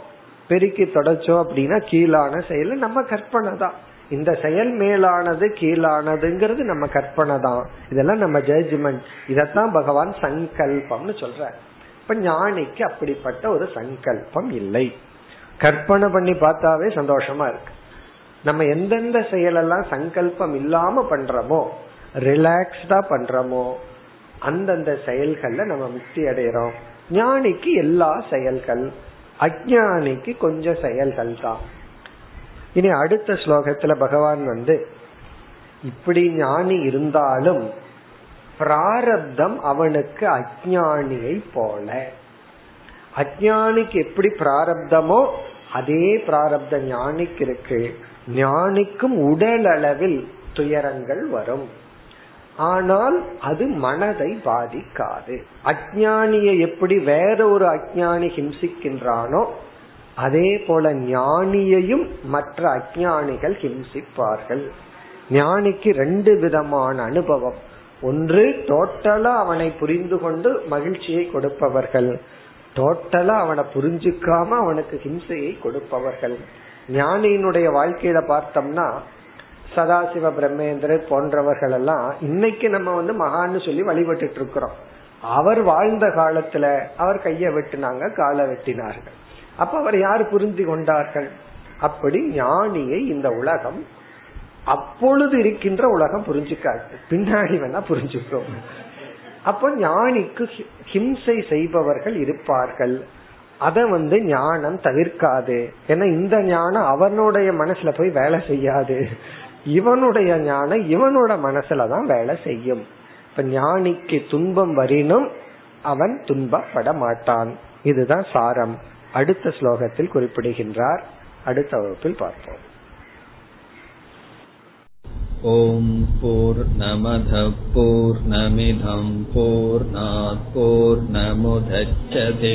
A: பெருக்கி தொடச்சோம் அப்படின்னா கீழான செயல் நம்ம கற்பனை தான் இந்த செயல் மேலானது கீழானதுங்கிறது நம்ம கற்பனை தான் இதெல்லாம் நம்ம ஜட்ஜ்மெண்ட் இதத்தான் பகவான் சங்கல்பம்னு சொல்ற இப்ப ஞானிக்கு அப்படிப்பட்ட ஒரு சங்கல்பம் இல்லை. கற்பனை பண்ணி பார்த்தாவே சந்தோஷமா இருக்கு. நம்ம எந்தெந்த செயலெல்லாம் சங்கல்பம் இல்லாம பண்றோமோ ரிலாக்ஸ்டா பண்றோமோ அந்தந்த செயல்கள்ல நம்ம முக்தி அடைகிறோம் ஞானிக்கு எல்லா செயல்கள் அஜானிக்கு கொஞ்சம் செயல்கள் தான். இனி அடுத்த ஸ்லோகத்துல பகவான் வந்து இப்படி ஞானி இருந்தாலும் பிராரப்தம் அவனுக்கு அஜானியை போல. அஜானிக்கு எப்படி பிராரப்தமோ அதே பிராரப்த ஞானிக்கு இருக்கு. ஞானிக்கும் உடல் அளவில் துயரங்கள் வரும். ஆனால் அது மனதை பாதிக்காது. அஜானியை எப்படி வேற ஒரு அஜானி ஹிம்சிக்கின்றானோ அதே போல ஞானியையும் மற்ற அஜானிகள் ஹிம்சிப்பார்கள். ஞானிக்கு ரெண்டு விதமான அனுபவம். ஒன்று டோட்டலா அவனை புரிந்து கொண்டு மகிழ்ச்சியை கொடுப்பவர்கள். டோட்டலா அவனை புரிஞ்சுக்காம அவனுக்கு ஹிம்சையை கொடுப்பவர்கள். ஞானியினுடைய வாழ்க்கையில பார்த்தோம்னா சதாசிவ பிரம்மேந்திரர் போன்றவர்கள் எல்லாம் இன்னைக்கு நம்ம வந்து மகான்னு சொல்லி வழிபட்டு இருக்கிறோம் அவர் வாழ்ந்த காலத்துல அவர் கைய வெட்டினாங்க காலை வெட்டினார்கள். அப்ப அவர் யார் புரிந்து கொண்டார்கள்? அப்படி ஞானியை இந்த உலகம் அப்பொழுது இருக்கின்ற உலகம் புரிஞ்சுக்காது. பின்னாடி வேணா புரிஞ்சுக்கிறோம். அப்ப ஞானிக்கு ஹிம்சை செய்பவர்கள் இருப்பார்கள். அத வந்து ஞானம் தவிர்க்காது. ஏன்னா இந்த ஞானம் அவனுடைய மனசுல போய் வேலை செய்யாது. இவனுடைய ஞானம் இவனோட மனசுலதான் வேலை செய்யும் இப்ப ஞானிக்கு துன்பம் வரினும் அவன் துன்பப்பட மாட்டான் இதுதான் சாரம் அடுத்த ஸ்லோகத்தில் குறிப்பிடுகின்றார் அடுத்த வகுப்பில் பார்ப்போம்
B: ॐ पूर्णमधपूर्णमिधं पूर्णात्पूर्णमुदच्छते